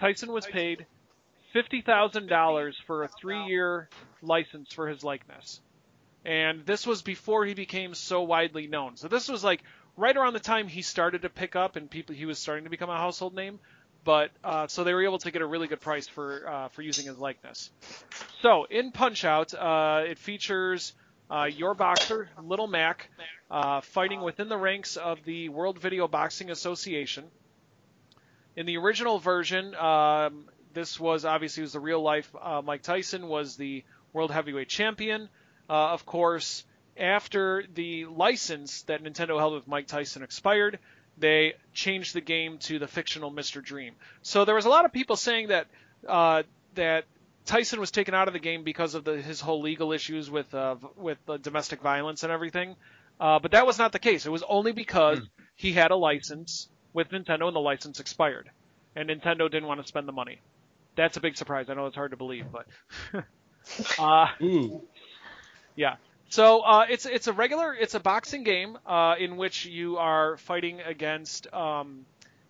Tyson was paid fifty thousand dollars for a three-year license for his likeness, and this was before he became so widely known. So this was like right around the time he started to pick up and people he was starting to become a household name. But uh, so they were able to get a really good price for uh, for using his likeness. So in Punch Out, uh, it features uh, your boxer, Little Mac, uh, fighting within the ranks of the World Video Boxing Association. In the original version, um, this was obviously was the real life uh, Mike Tyson was the world heavyweight champion. Uh, of course, after the license that Nintendo held with Mike Tyson expired, they changed the game to the fictional Mr. Dream. So there was a lot of people saying that uh, that Tyson was taken out of the game because of the, his whole legal issues with uh, with uh, domestic violence and everything. Uh, but that was not the case. It was only because he had a license with Nintendo and the license expired, and Nintendo didn't want to spend the money. That's a big surprise. I know it's hard to believe, but uh, yeah. So uh, it's it's a regular it's a boxing game uh, in which you are fighting against um,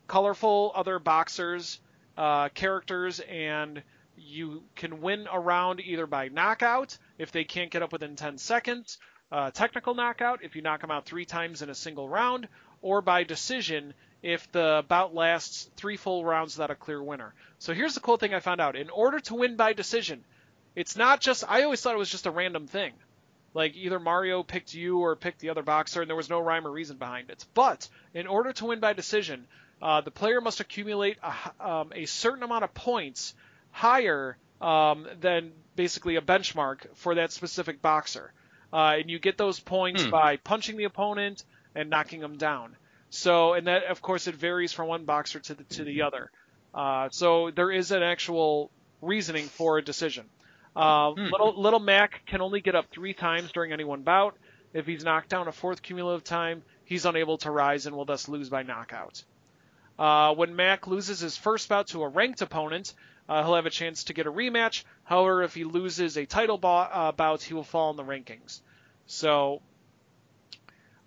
colorful other boxers, uh, characters, and you can win a round either by knockout if they can't get up within 10 seconds, uh, technical knockout if you knock them out three times in a single round, or by decision if the bout lasts three full rounds without a clear winner. So here's the cool thing I found out: in order to win by decision, it's not just I always thought it was just a random thing. Like either Mario picked you or picked the other boxer, and there was no rhyme or reason behind it. But in order to win by decision, uh, the player must accumulate a, um, a certain amount of points higher um, than basically a benchmark for that specific boxer. Uh, and you get those points Hmm. by punching the opponent and knocking them down. So, and that of course it varies from one boxer to the to the other. Uh, so there is an actual reasoning for a decision. Uh, Hmm. Little Little Mac can only get up three times during any one bout. If he's knocked down a fourth cumulative time, he's unable to rise and will thus lose by knockout. Uh, when Mac loses his first bout to a ranked opponent, uh, he'll have a chance to get a rematch. However, if he loses a title bo- uh, bout, he will fall in the rankings. So,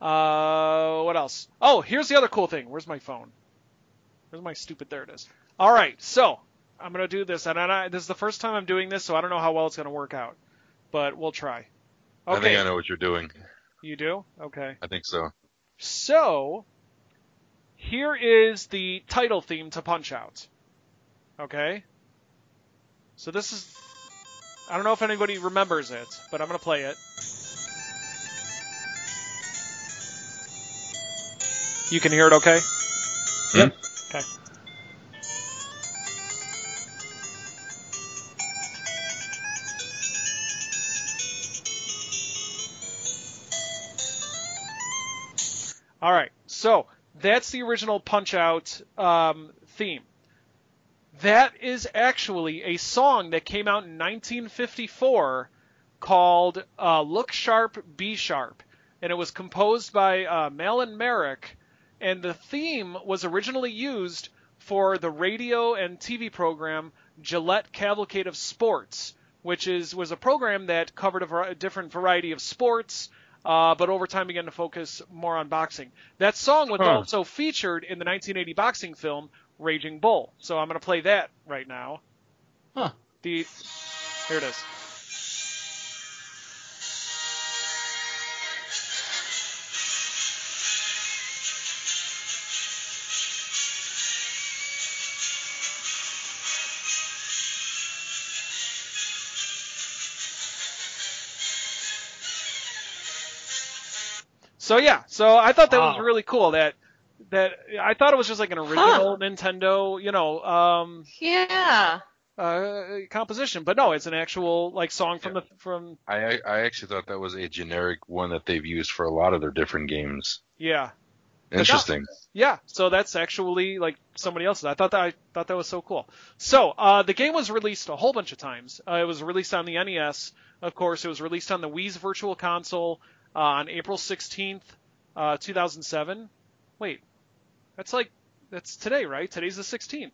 uh, what else? Oh, here's the other cool thing. Where's my phone? Where's my stupid? There it is. All right, so I'm gonna do this, and I, this is the first time I'm doing this, so I don't know how well it's gonna work out, but we'll try. Okay. I think I know what you're doing. you do? Okay. I think so. So, here is the title theme to Punch Out. Okay? So this is. I don't know if anybody remembers it, but I'm going to play it. You can hear it okay? Yep. Okay. All right, so that's the original Punch Out um, theme. That is actually a song that came out in 1954 called uh, "Look Sharp, Be Sharp," and it was composed by uh, Mahlon Merrick. And the theme was originally used for the radio and TV program Gillette Cavalcade of Sports, which is was a program that covered a, a different variety of sports, uh, but over time began to focus more on boxing. That song was Huh. also featured in the 1980 boxing film Raging Bull. So I'm going to play that right now. Huh. The here it is. So yeah, so I thought that was really cool. That that I thought it was just like an original Nintendo, you know, um, Yeah. uh, composition, but no, it's an actual like song from the from I I actually thought that was a generic one that they've used for a lot of their different games. yeah Interesting. yeah. So that's actually like somebody else's. I thought that I thought that was so cool. So uh, the game was released a whole bunch of times. Uh, it was released on the NES, of course. It was released on the Wii's Virtual Console uh, on April 16th, uh, 2007. Wait, that's like that's today, right? Today's the 16th.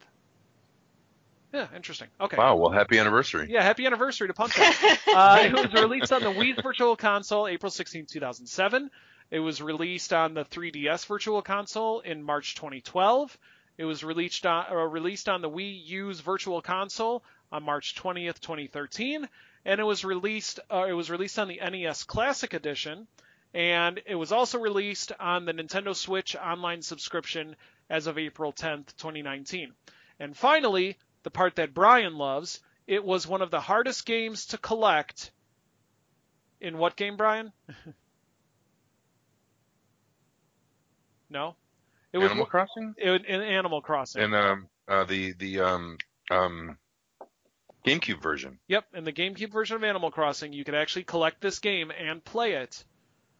Yeah, interesting. Okay. Wow. Well, happy anniversary. Yeah, happy anniversary to Punch Out. Uh, it was released on the Wii Virtual Console April 16, 2007. It was released on the 3DS Virtual Console in March 2012. It was released on, uh, released on the Wii U's Virtual Console on March 20th, 2013, and it was released uh, it was released on the NES Classic Edition, and it was also released on the Nintendo Switch online subscription as of April 10th, 2019. And finally, the part that Brian loves, it was one of the hardest games to collect. In what game, Brian? no, it was Animal Crossing. it, in Animal Crossing. And um uh the the um um GameCube version. Yep, in the GameCube version of Animal Crossing, you could actually collect this game and play it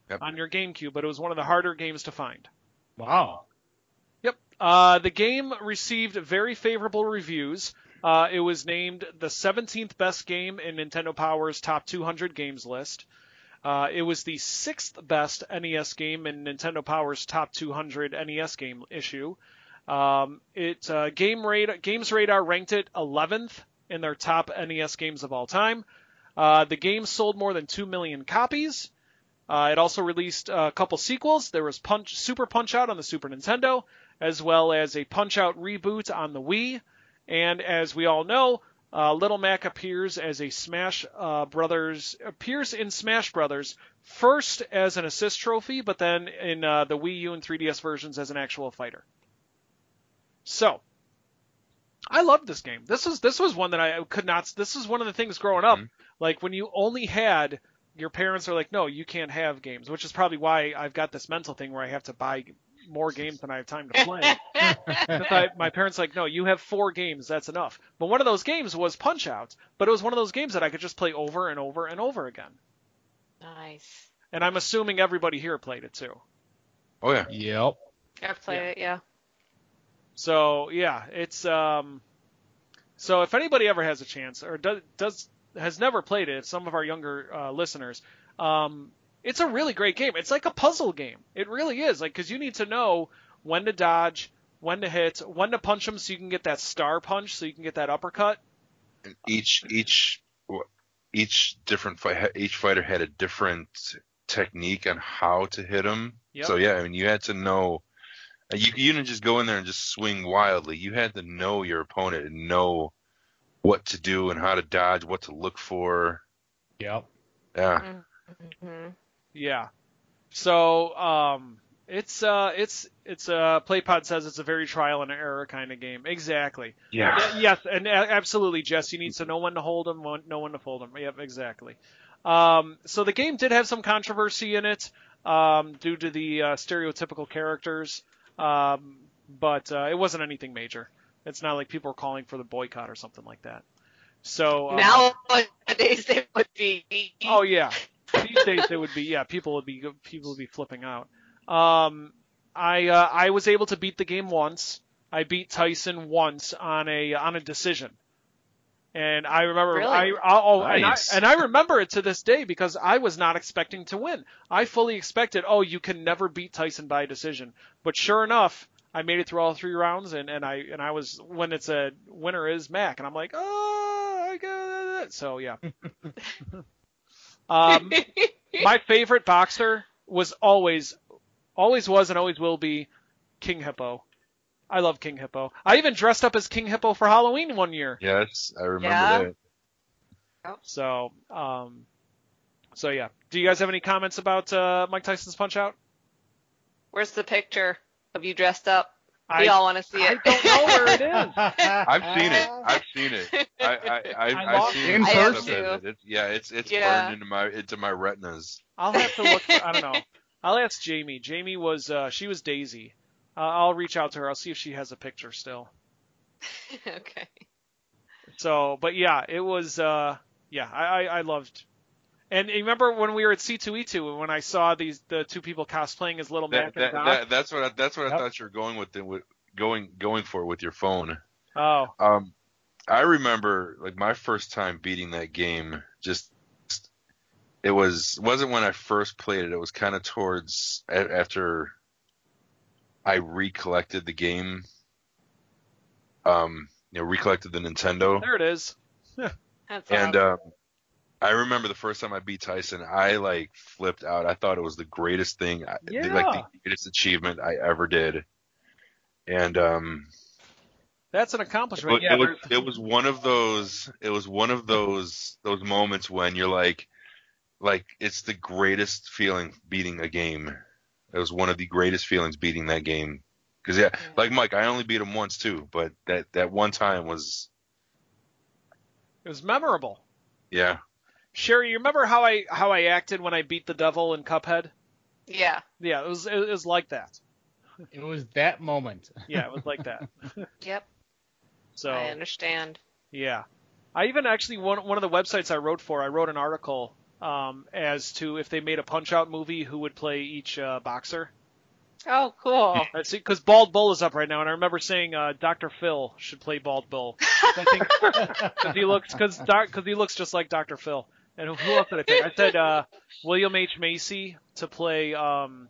Yep. on your GameCube, but it was one of the harder games to find. Wow. Yep. Uh, the game received very favorable reviews. Uh, it was named the 17th best game in Nintendo Power's top 200 games list. Uh, it was the sixth best NES game in Nintendo Power's top 200 NES game issue. Um, it uh, Game Radar, Games Radar ranked it 11th in their top NES games of all time. Uh, the game sold more than 2 million copies. Uh, it also released a couple sequels. There was Punch Super Punch Out on the Super Nintendo, as well as a Punch Out reboot on the Wii. And as we all know, uh, Little Mac appears as a Smash uh, Brothers appears in Smash Brothers first as an assist trophy, but then in uh, the Wii U and 3DS versions as an actual fighter. So, I love this game. This was this was one that I could not. This was one of the things growing up, Mhm. like when you only had your parents are like, no, you can't have games, which is probably why I've got this mental thing where I have to buy more games than I have time to play. I, my parents are like, no, you have four games, that's enough. But one of those games was Punch Out, but it was one of those games that I could just play over and over and over again. nice. And I'm assuming everybody here played it too. Oh yeah. Yep. I've played Yeah. it, yeah. So yeah, it's um. So if anybody ever has a chance or does does has never played it, some of our younger uh, listeners, um, it's a really great game. It's like a puzzle game. It really is. Like because you need to know when to dodge, when to hit, when to punch them, so you can get that star punch, so you can get that uppercut. And each each each different fight each fighter had a different technique on how to hit them. Yep. So yeah, I mean you had to know. You you didn't just go in there and just swing wildly. You had to know your opponent and know what to do and how to dodge, what to look for. Yep. Yeah. hmm Yeah. So um, it's uh, it's it's uh, PlayPod says it's a very trial and error kind of game. Exactly. Yeah. Yeah, yes, and a- absolutely, Jess. You need to know when to hold them, when, know when to fold them. Yep, exactly. Um, so the game did have some controversy in it um, due to the uh, stereotypical characters, um, but uh, it wasn't anything major. It's not like people were calling for the boycott or something like that. So uh, Nowadays they would be. Oh yeah. These days it would be yeah, people would be people would be flipping out. Um I uh, I was able to beat the game once. I beat Tyson once on a on a decision. And I remember, Really? I, I oh, and, I, and I remember it to this day because I was not expecting to win. I fully expected, oh, you can never beat Tyson by decision. But sure enough, I made it through all three rounds, and, and I and I was when it's a winner is Mac, and I'm like, oh, I got it. So yeah. um, my favorite boxer was always, always was, and always will be King Hippo. I love King Hippo. I even dressed up as King Hippo for Halloween one year. Yes, I remember Yeah. that. So, um, so yeah. Do you guys have any comments about uh, Mike Tyson's Punch Out? Where's the picture of you dressed up? I, We all want to see it. I don't know where it is. I've seen it. I've seen it. I, I, I, I I've seen it. it. In I have Stuff it- yeah, it's it's Yeah. burned into my into my retinas. I'll have to look. For, I don't know. I'll ask Jamie. Jamie was uh, she was Daisy. Uh, I'll reach out to her. I'll see if she has a picture still. okay. So, but yeah, it was. Uh, yeah, I, I, I loved. And remember when we were at C2E2 when I saw these the two people cosplaying as Little Mac That, and that, Doc? that, that's what I, that's what Yep. I thought you were going with, the, with going going for with your phone. oh, Um, I remember like my first time beating that game. Just it was wasn't when I first played it. It was kind of towards after I recollected the game. Um, you know, recollected the Nintendo, there it is. That's and um, I remember the first time I beat Tyson. I like flipped out. I thought it was the greatest thing, I- like the greatest achievement I ever did. And um, That's an accomplishment. it Yeah, was it was one of those it was one of those those moments when you're like like it's the greatest feeling beating a game. It was one of the greatest feelings beating that game. Cause yeah, like Mike, I only beat him once too, but that that one time was it was memorable. yeah. Sherry, you remember how I how I acted when I beat the devil in Cuphead? yeah. Yeah, it was it was like that. It was that moment. Yeah, it was like that. Yep. So I understand. Yeah. I even actually one one of the websites I wrote for, I wrote an article um, as to if they made a Punch Out movie, who would play each uh, boxer. Oh, cool. Let's see, because Bald Bull is up right now, and I remember saying uh, Dr. Phil should play Bald Bull. I think because he looks because because he looks just like Dr. Phil. And who else did I pick? I said uh, William H Macy to play um,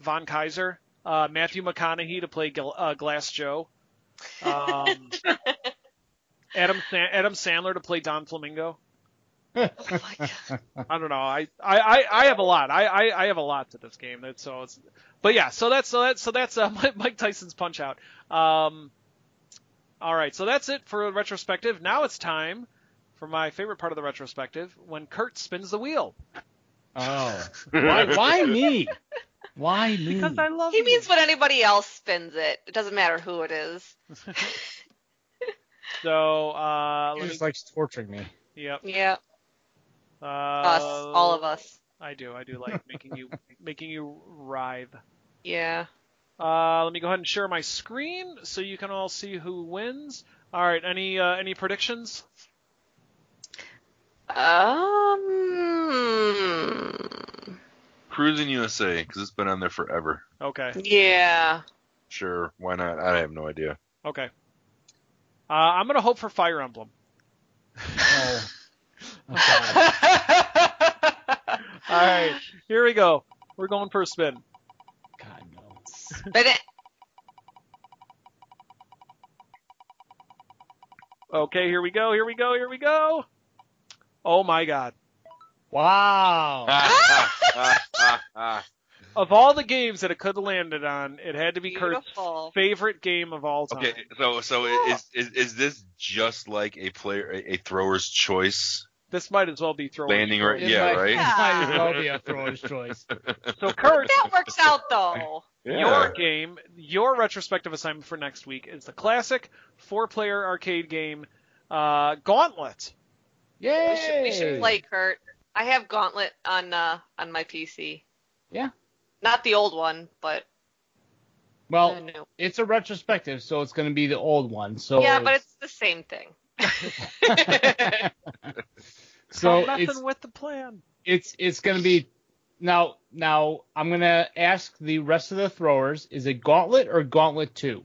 Von Kaiser, uh, Matthew McConaughey to play Gl- uh, Glass Joe, um, Adam San- Adam Sandler to play Don Flamingo. Oh my God. I don't know. I, I, I, I have a lot. I, I, I have a lot to this game. It's, so it's, but yeah. So that's so that's so that's uh, Mike- Mike Tyson's Punch Out. Um, all right. So that's it for retrospective. Now it's time for my favorite part of the retrospective when Kurt spins the wheel. Oh, why, why me? Why me? Because I love He you. means when anybody else spins it. It doesn't matter who it is. So uh, He let me, just likes torturing me. yep. Yeah. Uh, Us. All of us. I do. I do like making you making you writhe. Yeah. Uh, let me go ahead and share my screen so you can all see who wins. All right. Any uh, any predictions? Um. Cruis'n USA because it's been on there forever. Okay. Yeah. Sure, why not? I have no idea. Okay. Uh, I'm gonna hope for Fire Emblem. Oh. Okay. All right. Here we go. We're going for a spin. God no. Spin it. Okay. Here we go. Here we go. Here we go. Oh my God. Wow. Of all the games that it could have landed on, it had to be Kurt's favorite game of all time. okay, so so is, is is this just like a player a, a thrower's choice This might as well be throwing. landing right? It Yeah, might- right. It might as well be a thrower's choice. So Kurt, That works out though. Your game, your retrospective assignment for next week is the classic four-player arcade game, uh, Gauntlet. Yay! We should, we should play Kurt. I have Gauntlet on uh on my PC. Yeah. Not the old one, but Well, it's a retrospective, so it's going to be the old one. So yeah, but it's the same thing. So Stop messing it's with the plan. it's it's going to be now now I'm going to ask the rest of the throwers: is it Gauntlet or Gauntlet Two?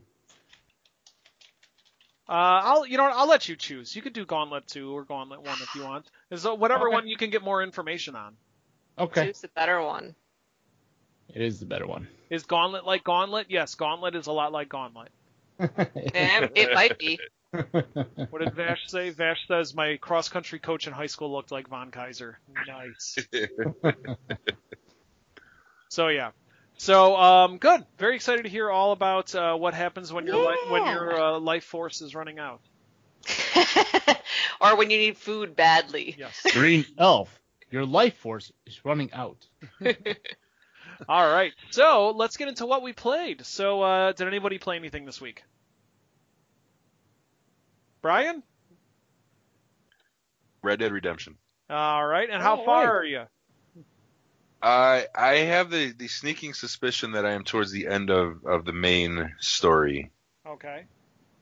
Uh, I'll you know what, I'll let you choose. You could do Gauntlet two or Gauntlet one if you want. Is whatever Okay. one you can get more information on. Okay. Choose the better one. It is the better one. Is Gauntlet like Gauntlet? Yes, Gauntlet is a lot like Gauntlet. Eh, it might be. What did Vash say? Vash says my cross country coach in high school looked like Von Kaiser. Nice. So yeah. So um, good. Very excited to hear all about uh, what happens when your li- when your uh, life force is running out. or when you need food badly. Yes. Green Elf, your life force is running out. All right. So let's get into what we played. So uh, did anybody play anything this week? Brian. Red Dead Redemption. All right. And how All far right. are you? I I have the, the sneaking suspicion that I am towards the end of, of the main story. Okay.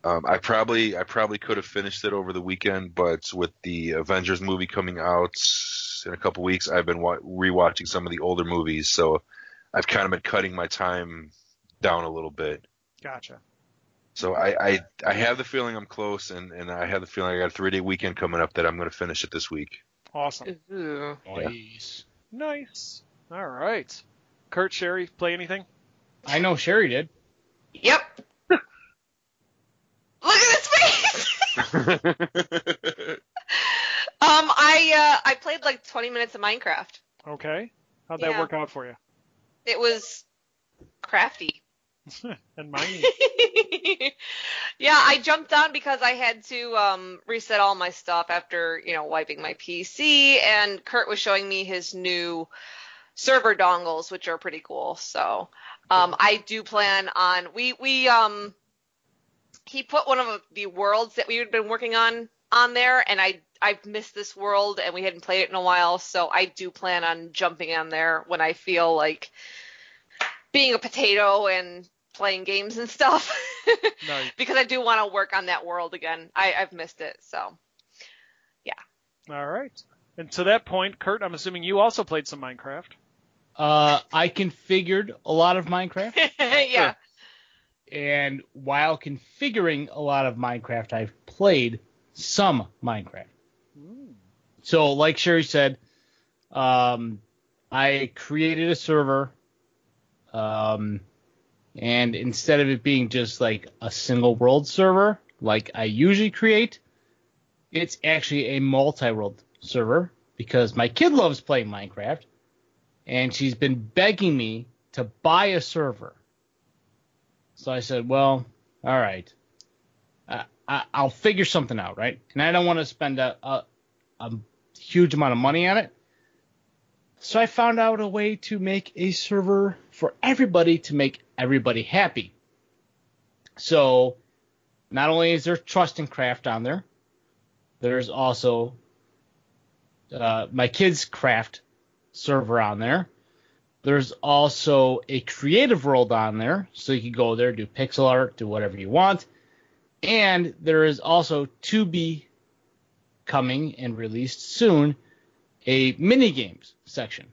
Um, I probably I probably could have finished it over the weekend, but with the Avengers movie coming out in a couple weeks, I've been wa- rewatching some of the older movies, so I've kind of been cutting my time down a little bit. Gotcha. So I I, I have the feeling I'm close, and, and I have the feeling I got a three day weekend coming up that I'm going to finish it this week. Awesome. Ooh. Nice. Nice. All right. Kurt, Sherry, play anything? I know Sherry did. Yep. Look at his face. um, I uh, I played like 20 minutes of Minecraft. Okay. How'd that Yeah. work out for you? It was crafty. and yeah, I jumped on because I had to um, reset all my stuff after you know wiping my PC, and Kurt was showing me his new server dongles, which are pretty cool. So um, I do plan on we we um he put one of the worlds that we had been working on on there, and I I've missed this world, and we hadn't played it in a while, so I do plan on jumping on there when I feel like being a potato and playing games and stuff. Nice. because I do want to work on that world again. I, I've missed it, so yeah. All right. And to that point, Kurt, I'm assuming you also played some Minecraft. Uh, I configured a lot of Minecraft, yeah. and while configuring a lot of Minecraft, I've played some Minecraft. So, like Sherry said, um, I created a server, um, and instead of it being just like a single world server, like I usually create, it's actually a multi-world server because my kid loves playing Minecraft, and she's been begging me to buy a server. So I said, well, all right, I, I, I'll figure something out, right? And I don't want to spend a, a, a huge amount of money on it. So I found out a way to make a server for everybody to make everybody happy. So not only is there Trust and Craft on there, there's also uh, my kids' craft server on there. There's also a creative world on there, so you can go there, do pixel art, do whatever you want. And there is also to be coming and released soon a mini games section.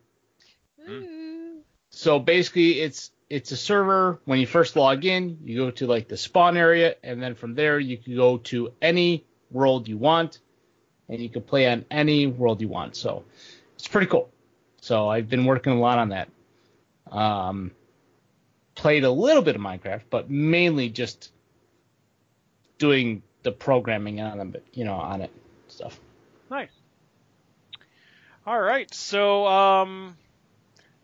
So basically, it's it's a server. When you first log in, you go to like the spawn area, and then from there you can go to any world you want, and you can play on any world you want. So it's pretty cool. So I've been working a lot on that. Um, played a little bit of Minecraft, but mainly just doing the programming on it, you know, on it stuff. Nice. All right. So, um,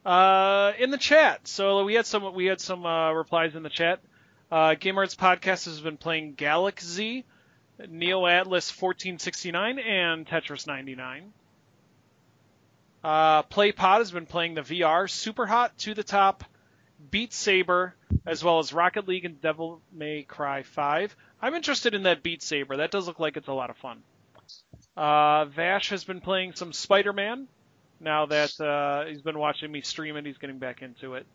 uh, in the chat, so we had some we had some uh, replies in the chat. Uh, Game Arts Podcast has been playing Galaxy, Neo Atlas 1469, and Tetris 99. Uh, PlayPod has been playing the VR Super Hot to the Top, Beat Saber, as well as Rocket League and Devil May Cry 5. I'm interested in that Beat Saber. That does look like it's a lot of fun. Uh, Vash has been playing some Spider-Man. Now that uh, he's been watching me stream and he's getting back into it.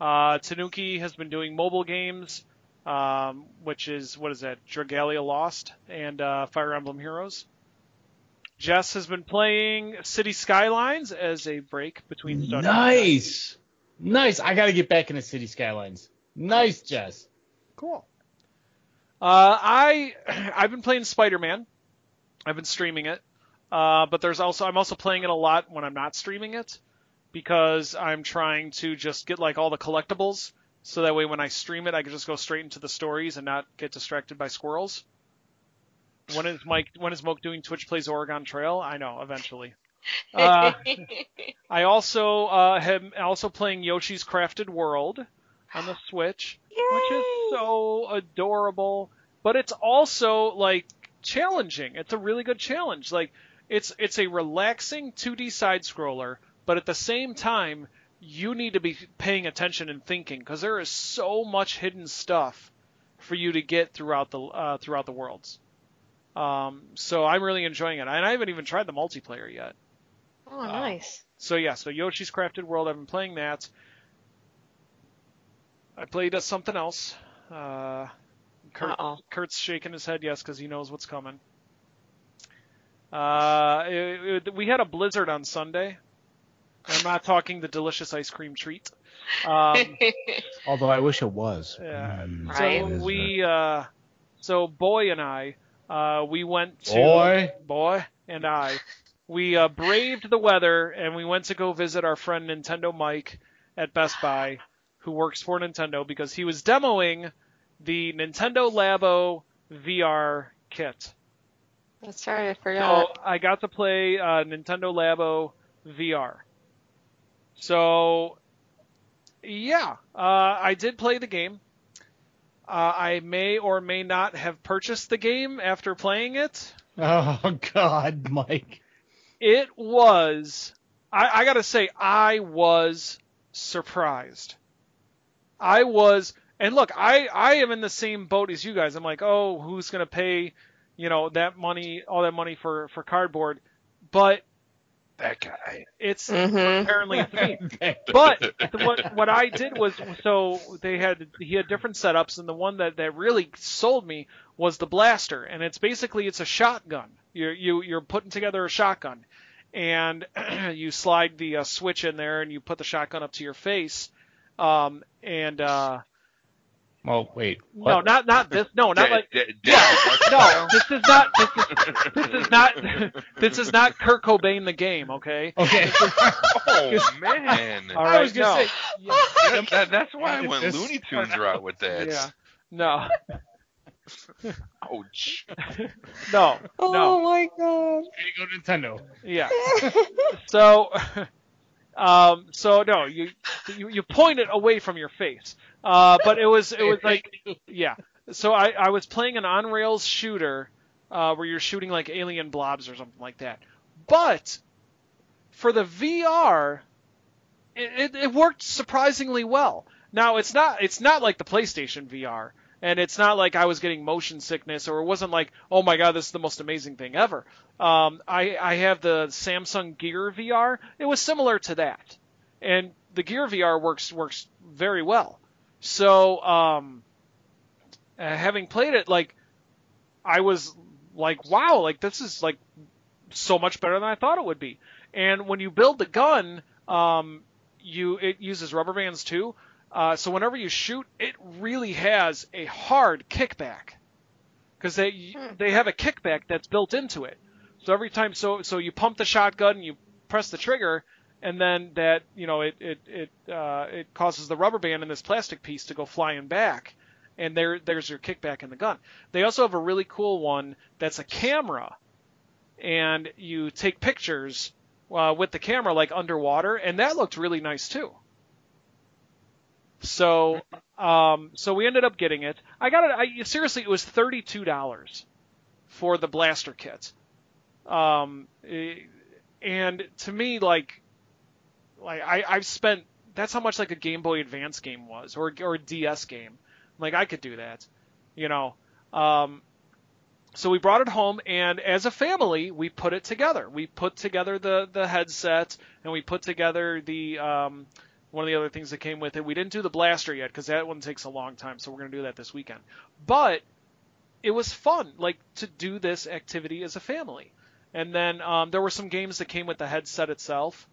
Uh, Tanuki has been doing mobile games, um, which is what is that? Dragalia Lost and uh, Fire Emblem Heroes. Jess has been playing City Skylines as a break between Stardew Valley. Nice, nice. I got to get back into City Skylines. Nice, Jess. Cool. Uh, I I've been playing Spider-Man. I've been streaming it, uh, but there's also I'm also playing it a lot when I'm not streaming it because I'm trying to just get like all the collectibles, so that way when I stream it, I can just go straight into the stories and not get distracted by squirrels. When is Mike? When is Moke doing Twitch plays Oregon Trail? I know eventually. Uh, I also uh, am also playing Yoshi's Crafted World on the Switch, which is so adorable. But it's also like challenging. It's a really good challenge. Like it's it's a relaxing 2D side scroller, but at the same time you need to be paying attention and thinking because there is so much hidden stuff for you to get throughout the uh, throughout the worlds. Um, so I'm really enjoying it, and I haven't even tried the multiplayer yet. oh, nice. So yeah, so Yoshi's Crafted World, I've been playing that. I played uh, something else. Uh, Kurt, Uh-oh. Kurt's shaking his head yes because he knows what's coming. Uh, it- it- we had a blizzard on Sunday. I'm not talking the delicious ice cream treat. Um, Although I wish it was. Yeah. Mm, Right. so it is, we, uh, so boy and I, uh, we went to Boy. boy and I, we uh, braved the weather and we went to go visit our friend Nintendo Mike at Best Buy, who works for Nintendo because he was demoing the Nintendo Labo VR kit. That's right, I So forgot. I got to play uh, Nintendo Labo VR. So yeah, uh, I did play the game. Uh, I may or may not have purchased the game after playing it. Oh God, Mike. It was, I, I gotta say, I was surprised. I was, and look, I, I am in the same boat as you guys. I'm like, oh, who's gonna pay, you know, that money, all that money for, for cardboard? But That guy. it's Mm-hmm. apparently it's me. But what what I did was so they had he had different setups and the one that, that really sold me was the blaster and it's basically it's a shotgun. You you you're putting together a shotgun and you slide the uh, switch in there and you put the shotgun up to your face. Um and uh well, wait. no, not not this. No, not like yeah, no. This is not this is this is not this is not Kurt Cobain the game, okay? Okay. Oh man. All right. I was gonna no. say. That- that- that's why when This- Looney Tunes are out with that. Yeah. No. Ouch. No. Oh No. my god. There you go, Nintendo. Yeah. So, um, so no, you, you you point it away from your face. Uh, but it was it was like yeah. So I I was playing an on rails shooter, uh, where you're shooting like alien blobs or something like that. But for the VR, it, it, it worked surprisingly well. Now it's not it's not like the PlayStation VR, and it's not like I was getting motion sickness, or it wasn't like oh my god this is the most amazing thing ever. Um, I I have the Samsung Gear VR. It was similar to that, and the Gear VR works works very well. So um, uh, having played it, like I was like wow, like this is like so much better than I thought it would be. And when you build the gun, um, you it uses rubber bands too. Uh, so whenever you shoot, it really has a hard kickback because they Hmm. they have a kickback that's built into it. So every time, so so you pump the shotgun, and you press the trigger, and then that you know it it it uh, it causes the rubber band in this plastic piece to go flying back, and there there's your kickback in the gun. They also have a really cool one that's a camera, and you take pictures uh, with the camera like underwater, and that looked really nice too. So, um, so we ended up getting it. I got it. I, seriously, it was thirty-two dollars for the blaster kit. Um, eh, and to me, like, like I, I've spent that's how much like a Game Boy Advance game was, or or a DS game. Like I could do that, you know. Um, so we brought it home, and as a family, we put it together. We put together the the headset, and we put together the um, one of the other things that came with it. We didn't do the blaster yet because that one takes a long time, so we're gonna do that this weekend. But it was fun, like to do this activity as a family. And then um, there were some games that came with the headset itself.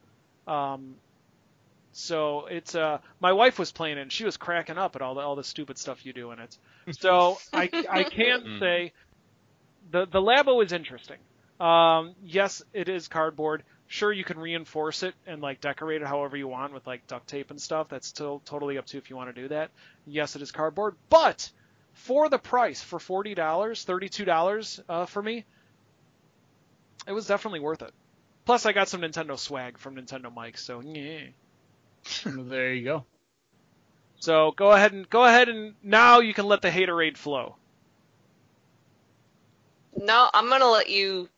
Um, So it's uh my wife was playing it and she was cracking up at all the all the stupid stuff you do in it. So I I can Mm. say the the Labo is interesting. Um yes, it is cardboard. Sure you can reinforce it and like decorate it however you want with like duct tape and stuff. That's still totally up to you if you want to do that. Yes, it is cardboard, but for the price for $40, $32 uh, for me, it was definitely worth it. Plus, I got some Nintendo swag from Nintendo Mike, so yeah. there you go. So go ahead and go ahead and now you can let the haterade flow. No, I'm gonna let you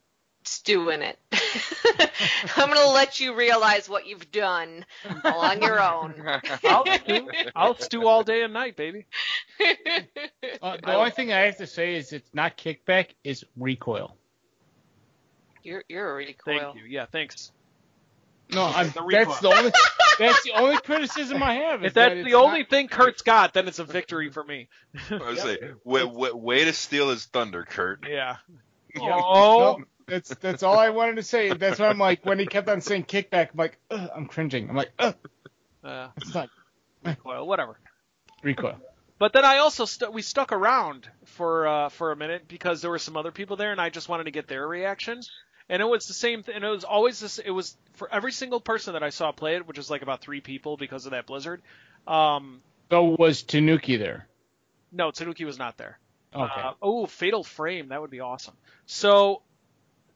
stew in it. I'm gonna let you realize what you've done all on your own. I'll stew, I'll stew all day and night, baby. Uh, the only thing I have to say is it's not kickback, it's recoil. You're you're a recoil. Thank you. Yeah, thanks. No, I'm, The that's the only that's the only criticism I have. is If that's that the only not- thing Kurt's got, then it's a victory for me. I was say, way, way, way to steal his thunder, Kurt. Yeah. Yeah. Oh. No, that's that's all I wanted to say. That's why I'm like when he kept on saying kickback, I'm like, Ugh, I'm cringing. I'm like, Ugh, Uh, it's not well, whatever. recoil. But then I also stu- we stuck around for uh, for a minute because there were some other people there, and I just wanted to get their reaction. And it was the same thing. And it was always this. It was for every single person that I saw play it, which was like about three people because of that blizzard. Um, So was Tanuki there? no, Tanuki was not there. Okay. Uh, oh, Fatal Frame, that would be awesome. So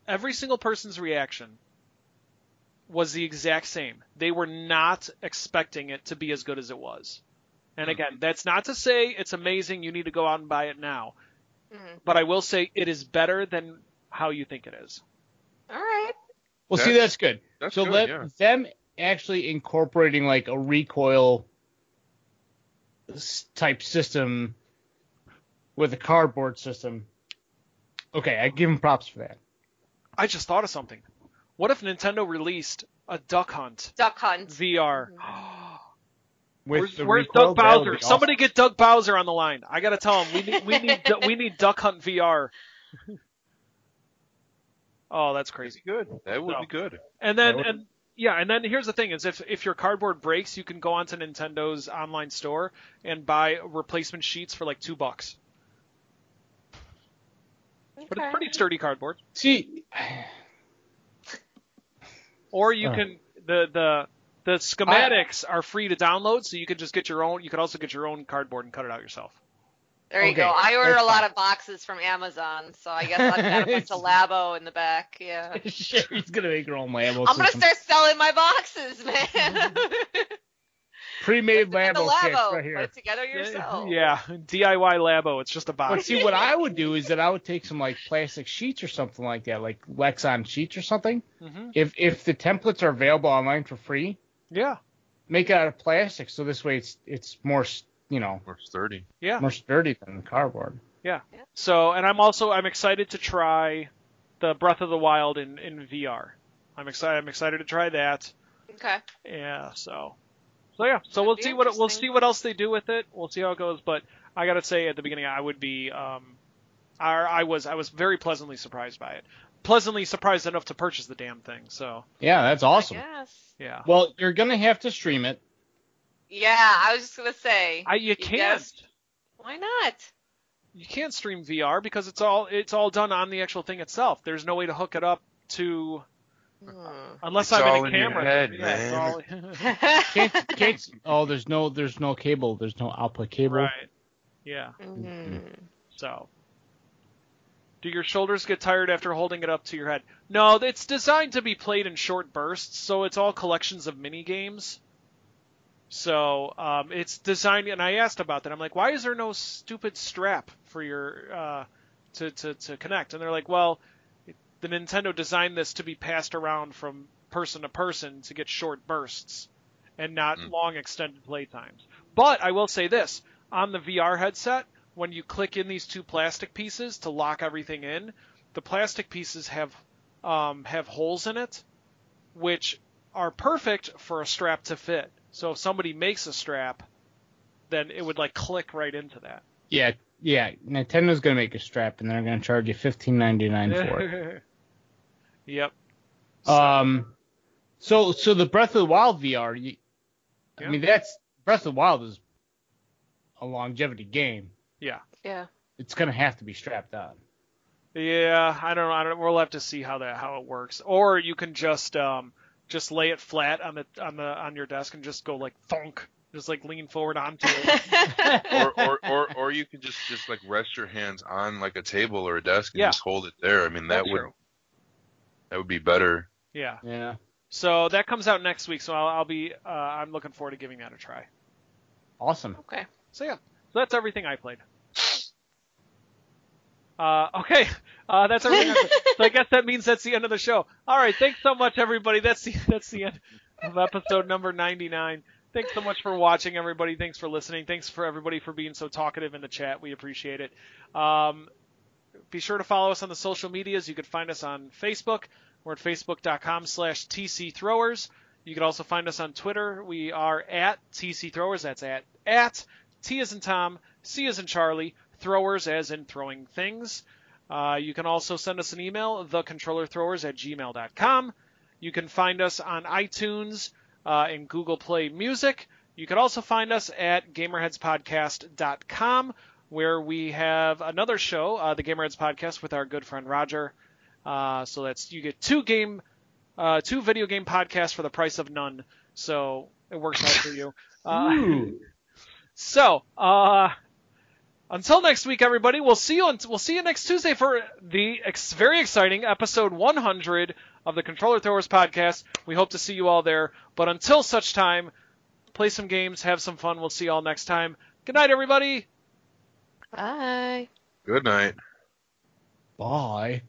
every single person's reaction was the exact same. They were not expecting it to be as good as it was. And again, that's not to say it's amazing. You need to go out and buy it now. Mhm. But I will say it is better than how you think it is. All right. well, see, that's- that's good. That's so good, let yeah. them actually incorporating like a recoil type system with a cardboard system. Okay, I give them props for that. I just thought of something. What if Nintendo released a Duck Hunt Duck Hunt. VR? Mm-hmm. With Where's, the where's recoil, Doug that would Bowser? awesome. Somebody get Doug Bowser on the line. I gotta tell him we need we need we need Duck Hunt VR. oh, that's crazy. Good. That would No. be good. And then would- and yeah, and then here's the thing: is if if your cardboard breaks, you can go onto Nintendo's online store and buy replacement sheets for like two bucks. But it's pretty sturdy cardboard. See, Or you Oh. can the the the schematics are free to download, so you can just get your own. You can also get your own cardboard and cut it out yourself. There you Okay, go. I order a lot fine. of boxes from Amazon, so I guess I've got a bunch of Labo in the back. Yeah. Sherry's gonna make her own Lambo I'm gonna start selling my boxes, man. Pre-made Put it in the Lambo kits Labo. right Put it together yourself. Yeah, DIY Labo. It's just a But box. see, what I would do is that I would take some like plastic sheets or something like that, like Lexan sheets or something. hmm If if the templates are available online for free, Yeah, make it out of plastic, so this way it's it's more s- you know More sturdy. yeah. more sturdy than cardboard. Yeah. So, and I'm also I'm excited to try the Breath of the Wild in in VR. I'm excited. I'm excited to try that. Okay. Yeah. So, so yeah. So we'll That'd be see what we'll see what else they do with it. We'll see how it goes. But I gotta say at the beginning I would be um, I, I was I was very pleasantly surprised by it. Pleasantly surprised enough to purchase the damn thing. So Yeah, that's awesome. Yes. yeah. Well, you're gonna have to stream it. Yeah, I was just gonna say. I you can't. guessed- Why not? you can't stream VR because it's all it's all done on the actual thing itself. There's no way to hook it up to Hmm. unless It's I'm all in in a your camera. head, yeah, it's man. all- Can't, can't, oh, there's no there's no cable. There's no output cable. right. Yeah. Mhm. So. Do your shoulders get tired after holding it up to your head? No, it's designed to be played in short bursts, so it's all collections of mini games. So um, it's designed, and I asked about that. I'm like, why is there no stupid strap for your uh, to, to to connect? And they're like, well, the Nintendo designed this to be passed around from person to person to get short bursts and not Mm. long extended play times. But I will say this: on the VR headset, when you click in these two plastic pieces to lock everything in, the plastic pieces have um, have holes in it, which are perfect for a strap to fit. So if somebody makes a strap, then it would like click right into that. Yeah, yeah. Nintendo's gonna make a strap, and they're gonna charge you fifteen ninety nine for it. yep. Um, so so the Breath of the Wild VR, you, Yeah. I mean, that's Breath of the Wild is a longevity game. Yeah. Yeah. It's gonna have to be strapped on. Yeah, I don't know. I don't. We'll have to see how that how it works. Or you can just um just lay it flat on the on the on your desk and just go like thunk, just like lean forward onto it. or, or, or, or you can just, just like rest your hands on like a table or a desk and Yeah. just hold it there. I mean, that That's would true. that would be better. Yeah. Yeah. So that comes out next week. So I'll, I'll be uh, I'm looking forward to giving that a try. Awesome. okay. So yeah, so that's everything I played. Uh, okay, uh, that's everything. So I guess that means that's the end of the show. All right, thanks so much, everybody. That's the that's the end of episode number 99. Thanks so much for watching, everybody. Thanks for listening. Thanks for everybody for being so talkative in the chat. We appreciate it. Um, be sure to follow us on the social medias. You can find us on Facebook. We're at facebook.com slash tcthrowers. You can also find us on Twitter. We are at tcthrowers. That's at at T as in Tom, C as in Charlie, throwers as in throwing things. Uh, you can also send us an email, thecontrollerthrowers at gmail.com. You can find us on iTunes uh, and Google Play Music. You can also find us at gamerheadspodcast.com, where we have another show, uh, the Gamerheads Podcast, with our good friend Roger. Uh, so that's you get two game, uh, two video game podcasts for the price of none. So it works out for you. Uh, so, uh, until next week, everybody, we'll see you. On, we'll see you next Tuesday for the ex- very exciting episode 100 of the Controller Throwers podcast. We hope to see you all there. But until such time, play some games, have some fun. We'll see you all next time. Good night, everybody. Bye. Good night. Bye.